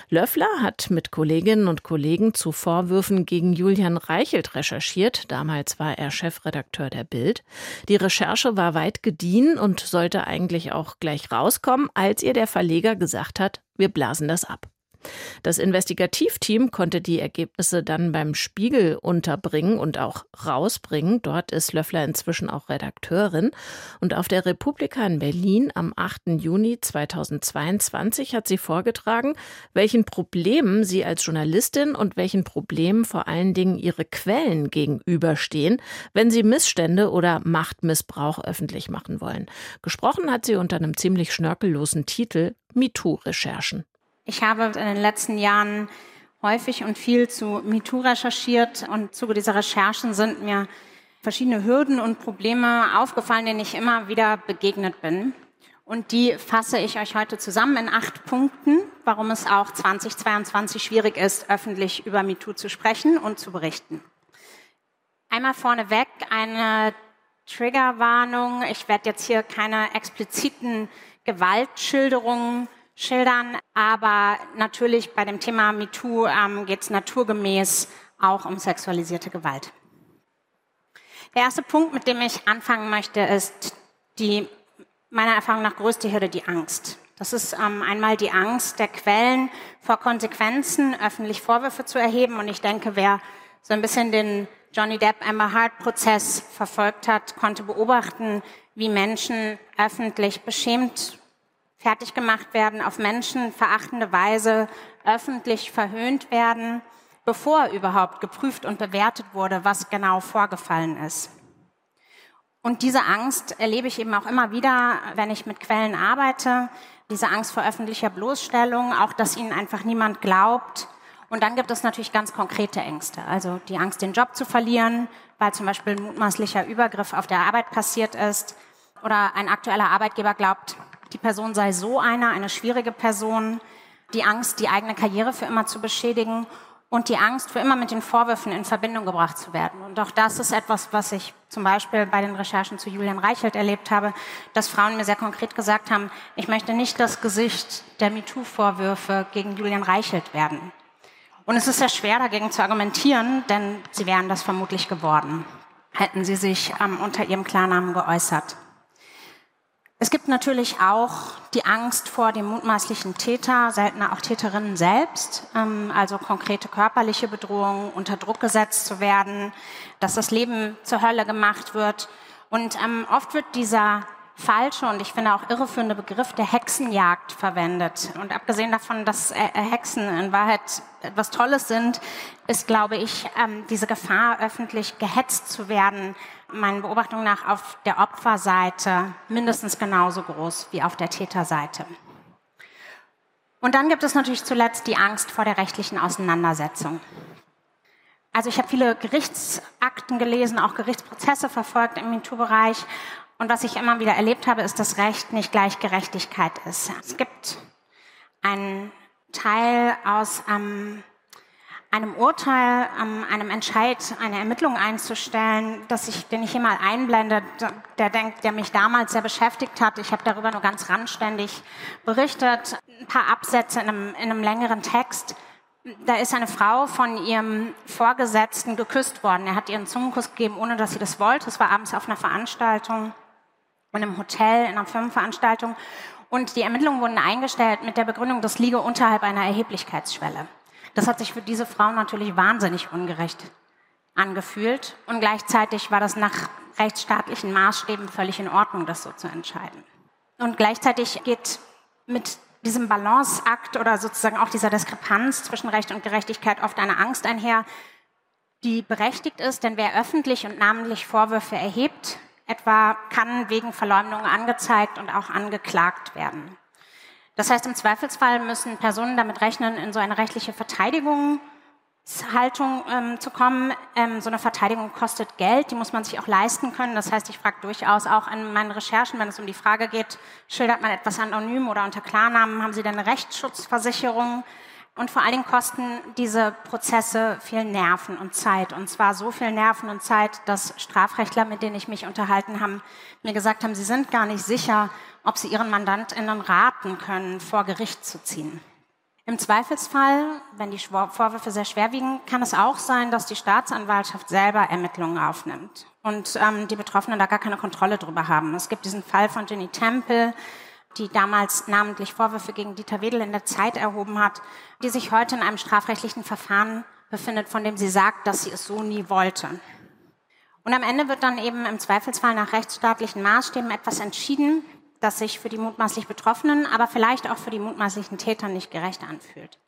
Löffler hat mit Kolleginnen und Kollegen zu Vorwürfen gegen Julian Reichelt recherchiert. Damals war er Chefredakteur der Bild. Die Recherche war weit gediehen und sollte eigentlich auch gleich rauskommen, als ihr der Verleger gesagt hat, wir blasen das ab. Das Investigativteam konnte die Ergebnisse dann beim Spiegel unterbringen und auch rausbringen. Dort ist Löffler inzwischen auch Redakteurin. Und auf der Republika in Berlin am 8. Juni 2022 hat sie vorgetragen, welchen Problemen sie als Journalistin und welchen Problemen vor allen Dingen ihre Quellen gegenüberstehen, wenn sie Missstände oder Machtmissbrauch öffentlich machen wollen. Gesprochen hat sie unter einem ziemlich schnörkellosen Titel MeToo-Recherchen. Ich habe in den letzten Jahren häufig und viel zu MeToo recherchiert und im Zuge dieser Recherchen sind mir verschiedene Hürden und Probleme aufgefallen, denen ich immer wieder begegnet bin. Und die fasse ich euch heute zusammen in acht Punkten, warum es auch 2022 schwierig ist, öffentlich über MeToo zu sprechen und zu berichten. Einmal vorneweg eine Triggerwarnung. Ich werde jetzt hier keine expliziten Gewaltschilderungen schildern. Aber natürlich bei dem Thema MeToo ähm, geht es naturgemäß auch um sexualisierte Gewalt. Der erste Punkt, mit dem ich anfangen möchte, ist die meiner Erfahrung nach größte Hürde, die Angst. Das ist ähm, einmal die Angst der Quellen vor Konsequenzen, öffentlich Vorwürfe zu erheben. Und ich denke, wer so ein bisschen den Johnny Depp Amber Hart Prozess verfolgt hat, konnte beobachten, wie Menschen öffentlich beschämt fertig gemacht werden, auf Menschen verachtende Weise öffentlich verhöhnt werden, bevor überhaupt geprüft und bewertet wurde, was genau vorgefallen ist. Und diese Angst erlebe ich eben auch immer wieder, wenn ich mit Quellen arbeite. Diese Angst vor öffentlicher Bloßstellung, auch dass ihnen einfach niemand glaubt. Und dann gibt es natürlich ganz konkrete Ängste. Also die Angst, den Job zu verlieren, weil zum Beispiel ein mutmaßlicher Übergriff auf der Arbeit passiert ist. Oder ein aktueller Arbeitgeber glaubt, die Person sei so einer, eine schwierige Person, die Angst, die eigene Karriere für immer zu beschädigen und die Angst, für immer mit den Vorwürfen in Verbindung gebracht zu werden. Und auch das ist etwas, was ich zum Beispiel bei den Recherchen zu Julian Reichelt erlebt habe, dass Frauen mir sehr konkret gesagt haben, ich möchte nicht das Gesicht der MeToo-Vorwürfe gegen Julian Reichelt werden. Und es ist sehr schwer dagegen zu argumentieren, denn sie wären das vermutlich geworden, hätten sie sich ähm, unter ihrem Klarnamen geäußert. Es gibt natürlich auch die Angst vor dem mutmaßlichen Täter, seltener auch Täterinnen selbst, ähm, also konkrete körperliche Bedrohungen, unter Druck gesetzt zu werden, dass das Leben zur Hölle gemacht wird. Und ähm, oft wird dieser falsche und ich finde auch irreführende Begriff der Hexenjagd verwendet. Und abgesehen davon, dass äh, äh, Hexen in Wahrheit etwas Tolles sind, ist, glaube ich, ähm, diese Gefahr, öffentlich gehetzt zu werden, meinen Beobachtungen nach auf der Opferseite mindestens genauso groß wie auf der Täterseite. Und dann gibt es natürlich zuletzt die Angst vor der rechtlichen Auseinandersetzung. Also ich habe viele Gerichtsakten gelesen, auch Gerichtsprozesse verfolgt im MeToo-Bereich und was ich immer wieder erlebt habe, ist, dass Recht nicht gleich Gerechtigkeit ist. Es gibt einen Teil aus ähm, einem Urteil, ähm, einem Entscheid, eine Ermittlung einzustellen, dass ich, den ich hier mal einblende, der, denkt, der mich damals sehr beschäftigt hat. Ich habe darüber nur ganz randständig berichtet, ein paar Absätze in einem, in einem längeren Text. Da ist eine Frau von ihrem Vorgesetzten geküsst worden. Er hat ihren Zungenkuss gegeben, ohne dass sie das wollte. Es war abends auf einer Veranstaltung in einem Hotel, in einer Firmenveranstaltung. Und die Ermittlungen wurden eingestellt mit der Begründung, das liege unterhalb einer Erheblichkeitsschwelle. Das hat sich für diese Frau natürlich wahnsinnig ungerecht angefühlt. Und gleichzeitig war das nach rechtsstaatlichen Maßstäben völlig in Ordnung, das so zu entscheiden. Und gleichzeitig geht mit diesem Balanceakt oder sozusagen auch dieser Diskrepanz zwischen Recht und Gerechtigkeit oft eine Angst einher, die berechtigt ist, denn wer öffentlich und namentlich Vorwürfe erhebt, etwa kann wegen Verleumdung angezeigt und auch angeklagt werden. Das heißt, im Zweifelsfall müssen Personen damit rechnen, in so eine rechtliche Verteidigungshaltung ähm, zu kommen. Ähm, so eine Verteidigung kostet Geld, die muss man sich auch leisten können. Das heißt, ich frage durchaus auch in meinen Recherchen, wenn es um die Frage geht, schildert man etwas anonym oder unter Klarnamen, haben Sie denn eine Rechtsschutzversicherung? Und vor allen Dingen kosten diese Prozesse viel Nerven und Zeit. Und zwar so viel Nerven und Zeit, dass Strafrechtler, mit denen ich mich unterhalten habe, mir gesagt haben, sie sind gar nicht sicher, ob sie ihren MandantInnen raten können, vor Gericht zu ziehen. Im Zweifelsfall, wenn die Vorwürfe sehr schwerwiegen, kann es auch sein, dass die Staatsanwaltschaft selber Ermittlungen aufnimmt und ähm, die Betroffenen da gar keine Kontrolle drüber haben. Es gibt diesen Fall von Jenny Temple, die damals namentlich Vorwürfe gegen Dieter Wedel in der Zeit erhoben hat, die sich heute in einem strafrechtlichen Verfahren befindet, von dem sie sagt, dass sie es so nie wollte. Und am Ende wird dann eben im Zweifelsfall nach rechtsstaatlichen Maßstäben etwas entschieden, das sich für die mutmaßlich Betroffenen, aber vielleicht auch für die mutmaßlichen Täter nicht gerecht anfühlt.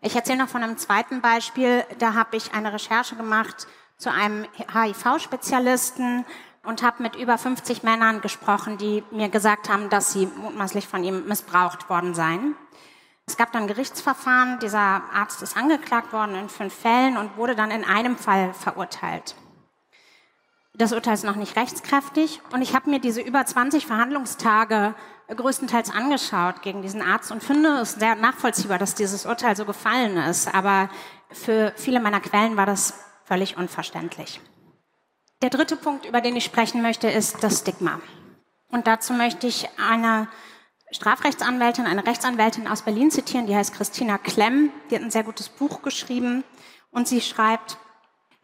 Ich erzähle noch von einem zweiten Beispiel. Da habe ich eine Recherche gemacht zu einem HIV-Spezialisten und habe mit über 50 Männern gesprochen, die mir gesagt haben, dass sie mutmaßlich von ihm missbraucht worden seien. Es gab dann Gerichtsverfahren. Dieser Arzt ist angeklagt worden in fünf Fällen und wurde dann in einem Fall verurteilt. Das Urteil ist noch nicht rechtskräftig und ich habe mir diese über 20 Verhandlungstage größtenteils angeschaut gegen diesen Arzt und finde es sehr nachvollziehbar, dass dieses Urteil so gefallen ist. Aber für viele meiner Quellen war das völlig unverständlich. Der dritte Punkt, über den ich sprechen möchte, ist das Stigma. Und dazu möchte ich eine Strafrechtsanwältin, eine Rechtsanwältin aus Berlin zitieren, die heißt Christina Klemm. Die hat ein sehr gutes Buch geschrieben und sie schreibt,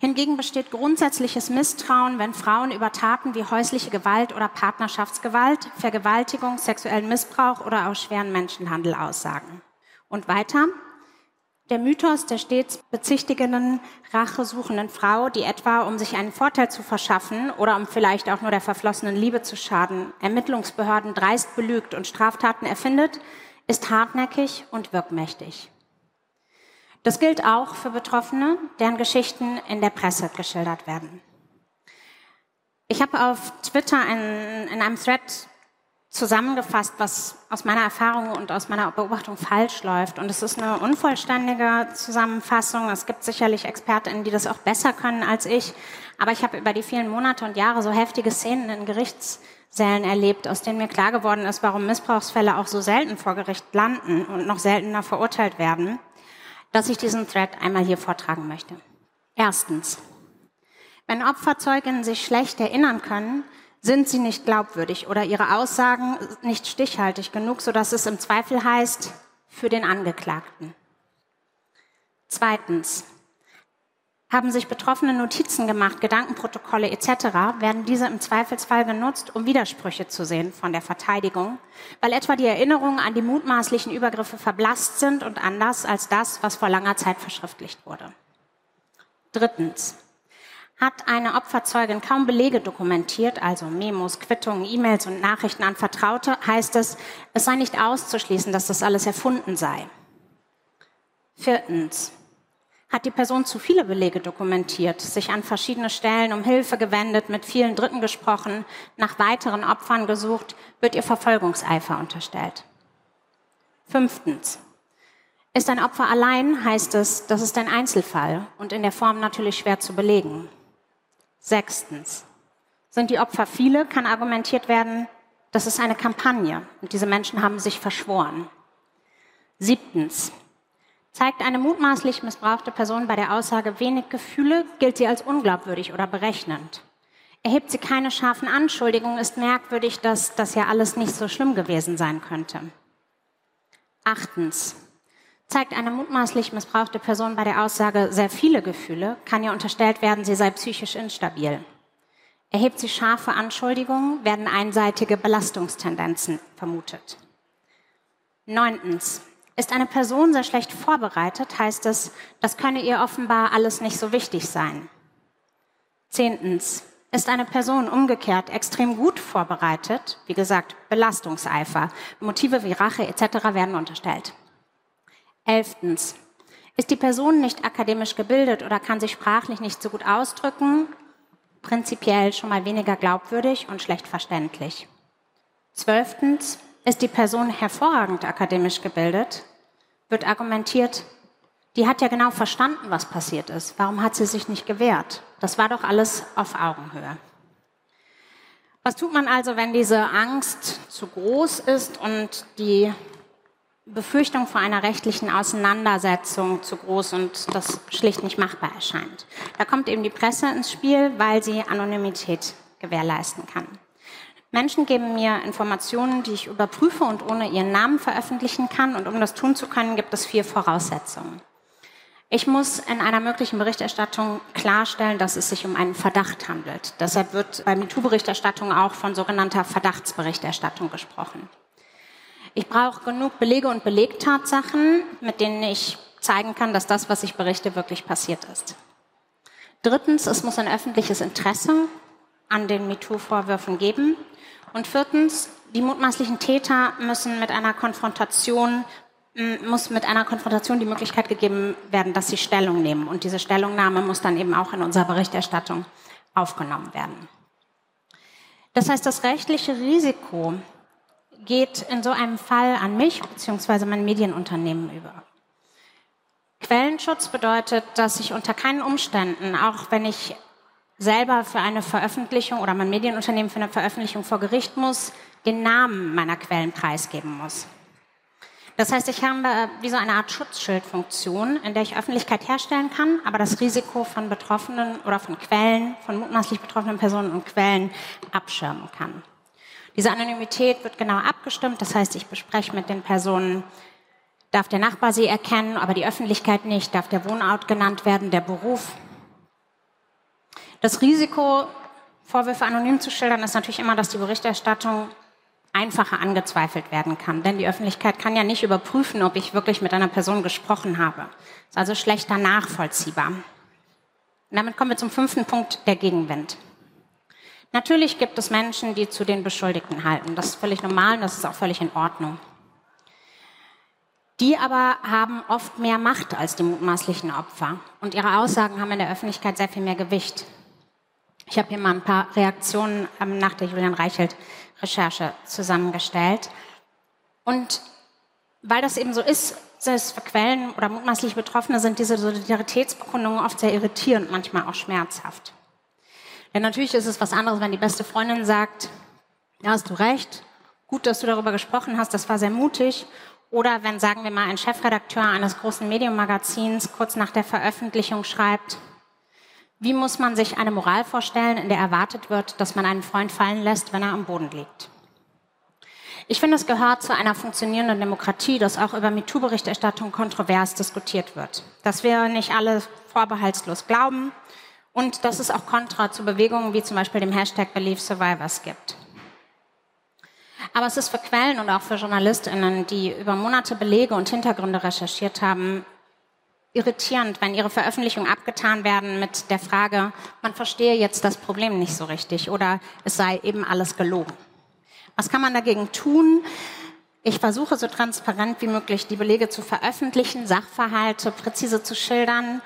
Hingegen besteht grundsätzliches Misstrauen, wenn Frauen über Taten wie häusliche Gewalt oder Partnerschaftsgewalt, Vergewaltigung, sexuellen Missbrauch oder auch schweren Menschenhandel aussagen. Und weiter. Der Mythos der stets bezichtigenden, rachesuchenden Frau, die etwa, um sich einen Vorteil zu verschaffen oder um vielleicht auch nur der verflossenen Liebe zu schaden, Ermittlungsbehörden dreist belügt und Straftaten erfindet, ist hartnäckig und wirkmächtig. Das gilt auch für Betroffene, deren Geschichten in der Presse geschildert werden. Ich habe auf Twitter einen, in einem Thread zusammengefasst, was aus meiner Erfahrung und aus meiner Beobachtung falsch läuft. Und es ist eine unvollständige Zusammenfassung. Es gibt sicherlich Expertinnen, die das auch besser können als ich. Aber ich habe über die vielen Monate und Jahre so heftige Szenen in Gerichtssälen erlebt, aus denen mir klar geworden ist, warum Missbrauchsfälle auch so selten vor Gericht landen und noch seltener verurteilt werden dass ich diesen Thread einmal hier vortragen möchte. Erstens. Wenn Opferzeuginnen sich schlecht erinnern können, sind sie nicht glaubwürdig oder ihre Aussagen nicht stichhaltig genug, sodass es im Zweifel heißt, für den Angeklagten. Zweitens. Haben sich Betroffene Notizen gemacht, Gedankenprotokolle etc., werden diese im Zweifelsfall genutzt, um Widersprüche zu sehen von der Verteidigung, weil etwa die Erinnerungen an die mutmaßlichen Übergriffe verblasst sind und anders als das, was vor langer Zeit verschriftlicht wurde. Drittens. Hat eine Opferzeugin kaum Belege dokumentiert, also Memos, Quittungen, E-Mails und Nachrichten an Vertraute, heißt es, es sei nicht auszuschließen, dass das alles erfunden sei. Viertens. Hat die Person zu viele Belege dokumentiert, sich an verschiedene Stellen um Hilfe gewendet, mit vielen Dritten gesprochen, nach weiteren Opfern gesucht, wird ihr Verfolgungseifer unterstellt. Fünftens. Ist ein Opfer allein, heißt es, das ist ein Einzelfall und in der Form natürlich schwer zu belegen. Sechstens. Sind die Opfer viele, kann argumentiert werden, das ist eine Kampagne und diese Menschen haben sich verschworen. Siebtens. Zeigt eine mutmaßlich missbrauchte Person bei der Aussage wenig Gefühle, gilt sie als unglaubwürdig oder berechnend. Erhebt sie keine scharfen Anschuldigungen, ist merkwürdig, dass das ja alles nicht so schlimm gewesen sein könnte. Achtens. Zeigt eine mutmaßlich missbrauchte Person bei der Aussage sehr viele Gefühle, kann ihr unterstellt werden, sie sei psychisch instabil. Erhebt sie scharfe Anschuldigungen, werden einseitige Belastungstendenzen vermutet. Neuntens. Ist eine Person sehr schlecht vorbereitet, heißt es, das könne ihr offenbar alles nicht so wichtig sein. Zehntens. Ist eine Person umgekehrt extrem gut vorbereitet, wie gesagt, Belastungseifer, Motive wie Rache etc. werden unterstellt. Elftens. Ist die Person nicht akademisch gebildet oder kann sich sprachlich nicht so gut ausdrücken, prinzipiell schon mal weniger glaubwürdig und schlecht verständlich. Zwölftens. Ist die Person hervorragend akademisch gebildet, wird argumentiert, die hat ja genau verstanden, was passiert ist. Warum hat sie sich nicht gewehrt? Das war doch alles auf Augenhöhe. Was tut man also, wenn diese Angst zu groß ist und die Befürchtung vor einer rechtlichen Auseinandersetzung zu groß und das schlicht nicht machbar erscheint? Da kommt eben die Presse ins Spiel, weil sie Anonymität gewährleisten kann. Menschen geben mir Informationen, die ich überprüfe und ohne ihren Namen veröffentlichen kann. Und um das tun zu können, gibt es vier Voraussetzungen. Ich muss in einer möglichen Berichterstattung klarstellen, dass es sich um einen Verdacht handelt. Deshalb wird bei MeToo-Berichterstattung auch von sogenannter Verdachtsberichterstattung gesprochen. Ich brauche genug Belege und Belegtatsachen, mit denen ich zeigen kann, dass das, was ich berichte, wirklich passiert ist. Drittens, es muss ein öffentliches Interesse an den MeToo-Vorwürfen geben. Und viertens, die mutmaßlichen Täter müssen mit einer Konfrontation muss mit einer Konfrontation die Möglichkeit gegeben werden, dass sie Stellung nehmen. Und diese Stellungnahme muss dann eben auch in unserer Berichterstattung aufgenommen werden. Das heißt, das rechtliche Risiko geht in so einem Fall an mich bzw. mein Medienunternehmen über. Quellenschutz bedeutet, dass ich unter keinen Umständen, auch wenn ich selber für eine Veröffentlichung oder mein Medienunternehmen für eine Veröffentlichung vor Gericht muss, den Namen meiner Quellen preisgeben muss. Das heißt, ich habe wie so eine Art Schutzschildfunktion, in der ich Öffentlichkeit herstellen kann, aber das Risiko von Betroffenen oder von Quellen, von mutmaßlich betroffenen Personen und Quellen abschirmen kann. Diese Anonymität wird genau abgestimmt, das heißt, ich bespreche mit den Personen, darf der Nachbar sie erkennen, aber die Öffentlichkeit nicht, darf der Wohnort genannt werden, der Beruf, das Risiko, Vorwürfe anonym zu schildern, ist natürlich immer, dass die Berichterstattung einfacher angezweifelt werden kann. Denn die Öffentlichkeit kann ja nicht überprüfen, ob ich wirklich mit einer Person gesprochen habe. Das ist also schlechter nachvollziehbar. Und damit kommen wir zum fünften Punkt, der Gegenwind. Natürlich gibt es Menschen, die zu den Beschuldigten halten. Das ist völlig normal und das ist auch völlig in Ordnung. Die aber haben oft mehr Macht als die mutmaßlichen Opfer. Und ihre Aussagen haben in der Öffentlichkeit sehr viel mehr Gewicht. Ich habe hier mal ein paar Reaktionen nach der Julian Reichelt-Recherche zusammengestellt. Und weil das eben so ist, selbst für Quellen oder mutmaßlich Betroffene sind diese Solidaritätsbekundungen oft sehr irritierend, manchmal auch schmerzhaft. Denn natürlich ist es was anderes, wenn die beste Freundin sagt, ja, hast du recht, gut, dass du darüber gesprochen hast, das war sehr mutig. Oder wenn, sagen wir mal, ein Chefredakteur eines großen Medienmagazins kurz nach der Veröffentlichung schreibt, wie muss man sich eine Moral vorstellen, in der erwartet wird, dass man einen Freund fallen lässt, wenn er am Boden liegt? Ich finde, es gehört zu einer funktionierenden Demokratie, dass auch über MeToo-Berichterstattung kontrovers diskutiert wird. Dass wir nicht alle vorbehaltslos glauben und dass es auch Kontra zu Bewegungen wie zum Beispiel dem Hashtag Believe Survivors gibt. Aber es ist für Quellen und auch für JournalistInnen, die über Monate Belege und Hintergründe recherchiert haben, irritierend, wenn ihre Veröffentlichungen abgetan werden mit der Frage, man verstehe jetzt das Problem nicht so richtig oder es sei eben alles gelogen. Was kann man dagegen tun? Ich versuche so transparent wie möglich die Belege zu veröffentlichen, Sachverhalte präzise zu schildern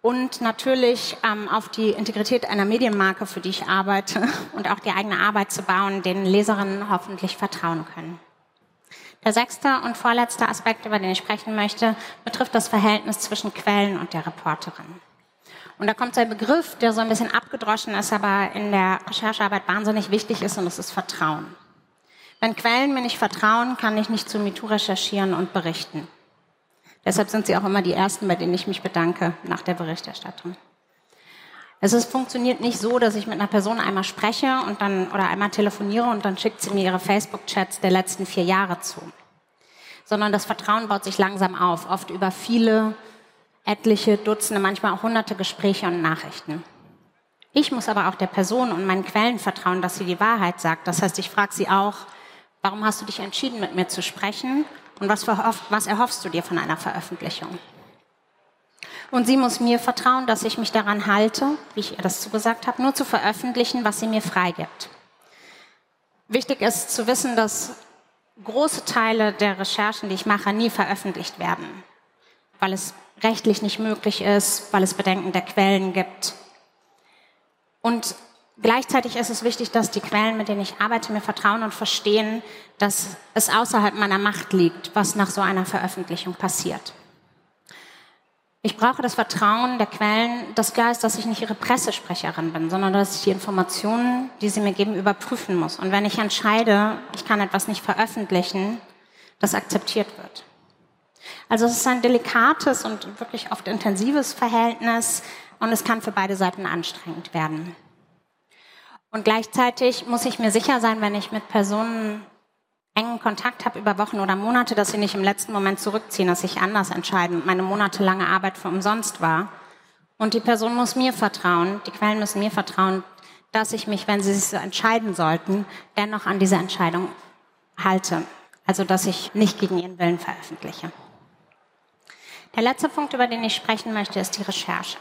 und natürlich ähm, auf die Integrität einer Medienmarke, für die ich arbeite und auch die eigene Arbeit zu bauen, denen Leserinnen hoffentlich vertrauen können. Der sechste und vorletzte Aspekt, über den ich sprechen möchte, betrifft das Verhältnis zwischen Quellen und der Reporterin. Und da kommt ein Begriff, der so ein bisschen abgedroschen ist, aber in der Recherchearbeit wahnsinnig wichtig ist, und das ist Vertrauen. Wenn Quellen mir nicht vertrauen, kann ich nicht zu MeToo recherchieren und berichten. Deshalb sind sie auch immer die Ersten, bei denen ich mich bedanke nach der Berichterstattung. Es ist, funktioniert nicht so, dass ich mit einer Person einmal spreche und dann, oder einmal telefoniere und dann schickt sie mir ihre Facebook-Chats der letzten vier Jahre zu. Sondern das Vertrauen baut sich langsam auf, oft über viele, etliche, Dutzende, manchmal auch hunderte Gespräche und Nachrichten. Ich muss aber auch der Person und meinen Quellen vertrauen, dass sie die Wahrheit sagt. Das heißt, ich frage sie auch, warum hast du dich entschieden, mit mir zu sprechen und was, was erhoffst du dir von einer Veröffentlichung? Und sie muss mir vertrauen, dass ich mich daran halte, wie ich ihr das zugesagt habe, nur zu veröffentlichen, was sie mir freigibt. Wichtig ist zu wissen, dass große Teile der Recherchen, die ich mache, nie veröffentlicht werden, weil es rechtlich nicht möglich ist, weil es Bedenken der Quellen gibt. Und gleichzeitig ist es wichtig, dass die Quellen, mit denen ich arbeite, mir vertrauen und verstehen, dass es außerhalb meiner Macht liegt, was nach so einer Veröffentlichung passiert. Ich brauche das Vertrauen der Quellen, das klar ist, dass ich nicht ihre Pressesprecherin bin, sondern dass ich die Informationen, die sie mir geben, überprüfen muss. Und wenn ich entscheide, ich kann etwas nicht veröffentlichen, das akzeptiert wird. Also es ist ein delikates und wirklich oft intensives Verhältnis und es kann für beide Seiten anstrengend werden. Und gleichzeitig muss ich mir sicher sein, wenn ich mit Personen engen Kontakt habe über Wochen oder Monate, dass sie nicht im letzten Moment zurückziehen, dass sich anders entscheiden, meine monatelange Arbeit für umsonst war. Und die Person muss mir vertrauen, die Quellen müssen mir vertrauen, dass ich mich, wenn sie sich so entscheiden sollten, dennoch an diese Entscheidung halte. Also dass ich nicht gegen ihren Willen veröffentliche. Der letzte Punkt, über den ich sprechen möchte, ist die Recherche.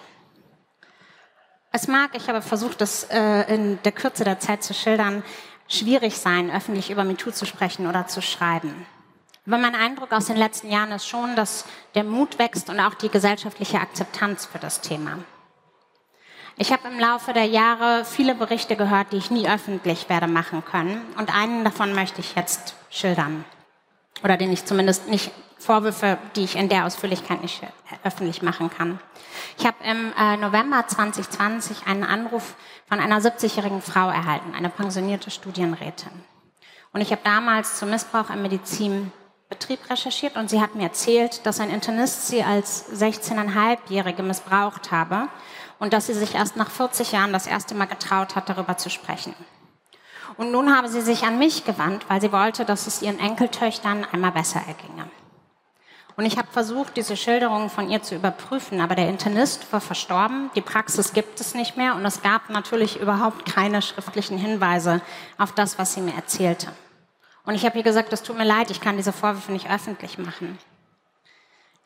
Es mag, ich habe versucht, das äh, in der Kürze der Zeit zu schildern, schwierig sein, öffentlich über MeToo zu sprechen oder zu schreiben. Aber mein Eindruck aus den letzten Jahren ist schon, dass der Mut wächst und auch die gesellschaftliche Akzeptanz für das Thema. Ich habe im Laufe der Jahre viele Berichte gehört, die ich nie öffentlich werde machen können. Und einen davon möchte ich jetzt schildern. Oder den ich zumindest nicht Vorwürfe, die ich in der Ausführlichkeit nicht öffentlich machen kann. Ich habe im äh, November 2020 einen Anruf von einer 70-jährigen Frau erhalten, eine pensionierte Studienrätin. Und ich habe damals zum Missbrauch im Medizinbetrieb recherchiert und sie hat mir erzählt, dass ein Internist sie als 16,5-Jährige missbraucht habe und dass sie sich erst nach 40 Jahren das erste Mal getraut hat, darüber zu sprechen. Und nun habe sie sich an mich gewandt, weil sie wollte, dass es ihren Enkeltöchtern einmal besser erginge. Und ich habe versucht, diese Schilderungen von ihr zu überprüfen, aber der Internist war verstorben, die Praxis gibt es nicht mehr und es gab natürlich überhaupt keine schriftlichen Hinweise auf das, was sie mir erzählte. Und ich habe ihr gesagt, es tut mir leid, ich kann diese Vorwürfe nicht öffentlich machen.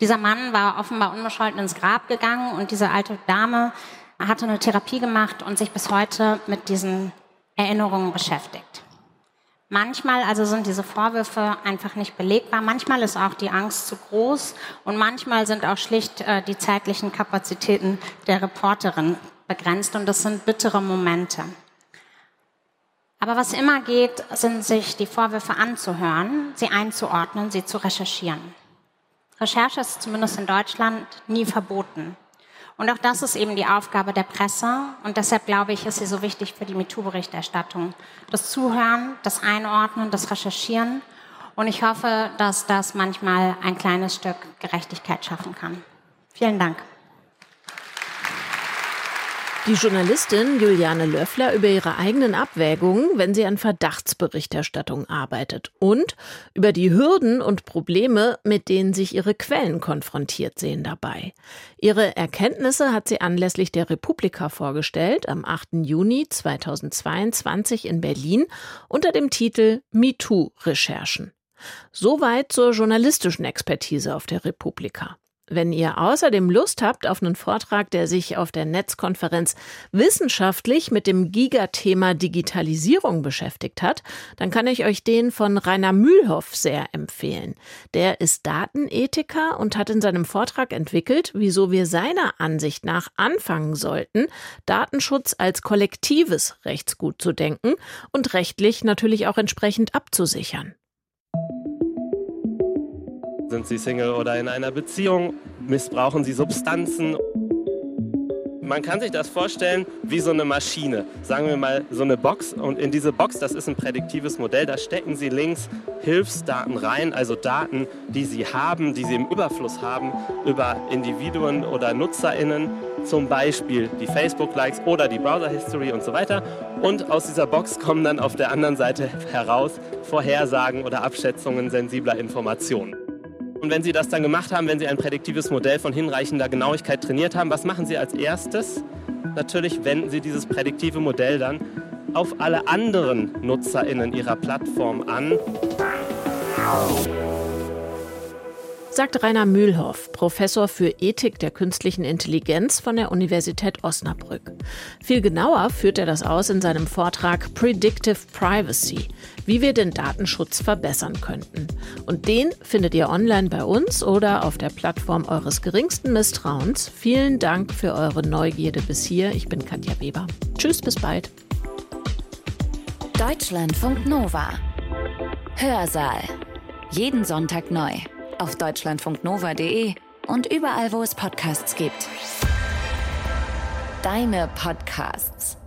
Dieser Mann war offenbar unbescholten ins Grab gegangen und diese alte Dame hatte eine Therapie gemacht und sich bis heute mit diesen Erinnerungen beschäftigt. Manchmal also sind diese Vorwürfe einfach nicht belegbar. Manchmal ist auch die Angst zu groß und manchmal sind auch schlicht äh, die zeitlichen Kapazitäten der Reporterin begrenzt und das sind bittere Momente. Aber was immer geht, sind sich die Vorwürfe anzuhören, sie einzuordnen, sie zu recherchieren. Recherche ist zumindest in Deutschland nie verboten. Und auch das ist eben die Aufgabe der Presse. Und deshalb glaube ich, ist sie so wichtig für die MeToo-Berichterstattung. Das Zuhören, das Einordnen, das Recherchieren. Und ich hoffe, dass das manchmal ein kleines Stück Gerechtigkeit schaffen kann. Vielen Dank die Journalistin Juliane Löffler über ihre eigenen Abwägungen, wenn sie an Verdachtsberichterstattung arbeitet und über die Hürden und Probleme, mit denen sich ihre Quellen konfrontiert sehen dabei. Ihre Erkenntnisse hat sie anlässlich der Republika vorgestellt am 8. Juni 2022 in Berlin unter dem Titel MeToo-Recherchen. Soweit zur journalistischen Expertise auf der Republika. Wenn ihr außerdem Lust habt auf einen Vortrag, der sich auf der Netzkonferenz wissenschaftlich mit dem Gigathema Digitalisierung beschäftigt hat, dann kann ich euch den von Rainer Mühlhoff sehr empfehlen. Der ist Datenethiker und hat in seinem Vortrag entwickelt, wieso wir seiner Ansicht nach anfangen sollten, Datenschutz als kollektives Rechtsgut zu denken und rechtlich natürlich auch entsprechend abzusichern. Sind Sie Single oder in einer Beziehung? Missbrauchen Sie Substanzen? Man kann sich das vorstellen wie so eine Maschine, sagen wir mal so eine Box. Und in diese Box, das ist ein prädiktives Modell, da stecken Sie links Hilfsdaten rein, also Daten, die Sie haben, die Sie im Überfluss haben über Individuen oder NutzerInnen, zum Beispiel die Facebook-Likes oder die Browser-History und so weiter. Und aus dieser Box kommen dann auf der anderen Seite heraus Vorhersagen oder Abschätzungen sensibler Informationen. Und wenn Sie das dann gemacht haben, wenn Sie ein prädiktives Modell von hinreichender Genauigkeit trainiert haben, was machen Sie als erstes? Natürlich wenden Sie dieses prädiktive Modell dann auf alle anderen NutzerInnen Ihrer Plattform an sagt Rainer Mühlhoff, Professor für Ethik der künstlichen Intelligenz von der Universität Osnabrück. Viel genauer führt er das aus in seinem Vortrag Predictive Privacy, wie wir den Datenschutz verbessern könnten. Und den findet ihr online bei uns oder auf der Plattform eures geringsten Misstrauens. Vielen Dank für eure Neugierde bis hier. Ich bin Katja Weber. Tschüss, bis bald. Deutschlandfunk Nova. Hörsaal. Jeden Sonntag neu auf deutschlandfunknova.de und überall, wo es Podcasts gibt. Deine Podcasts.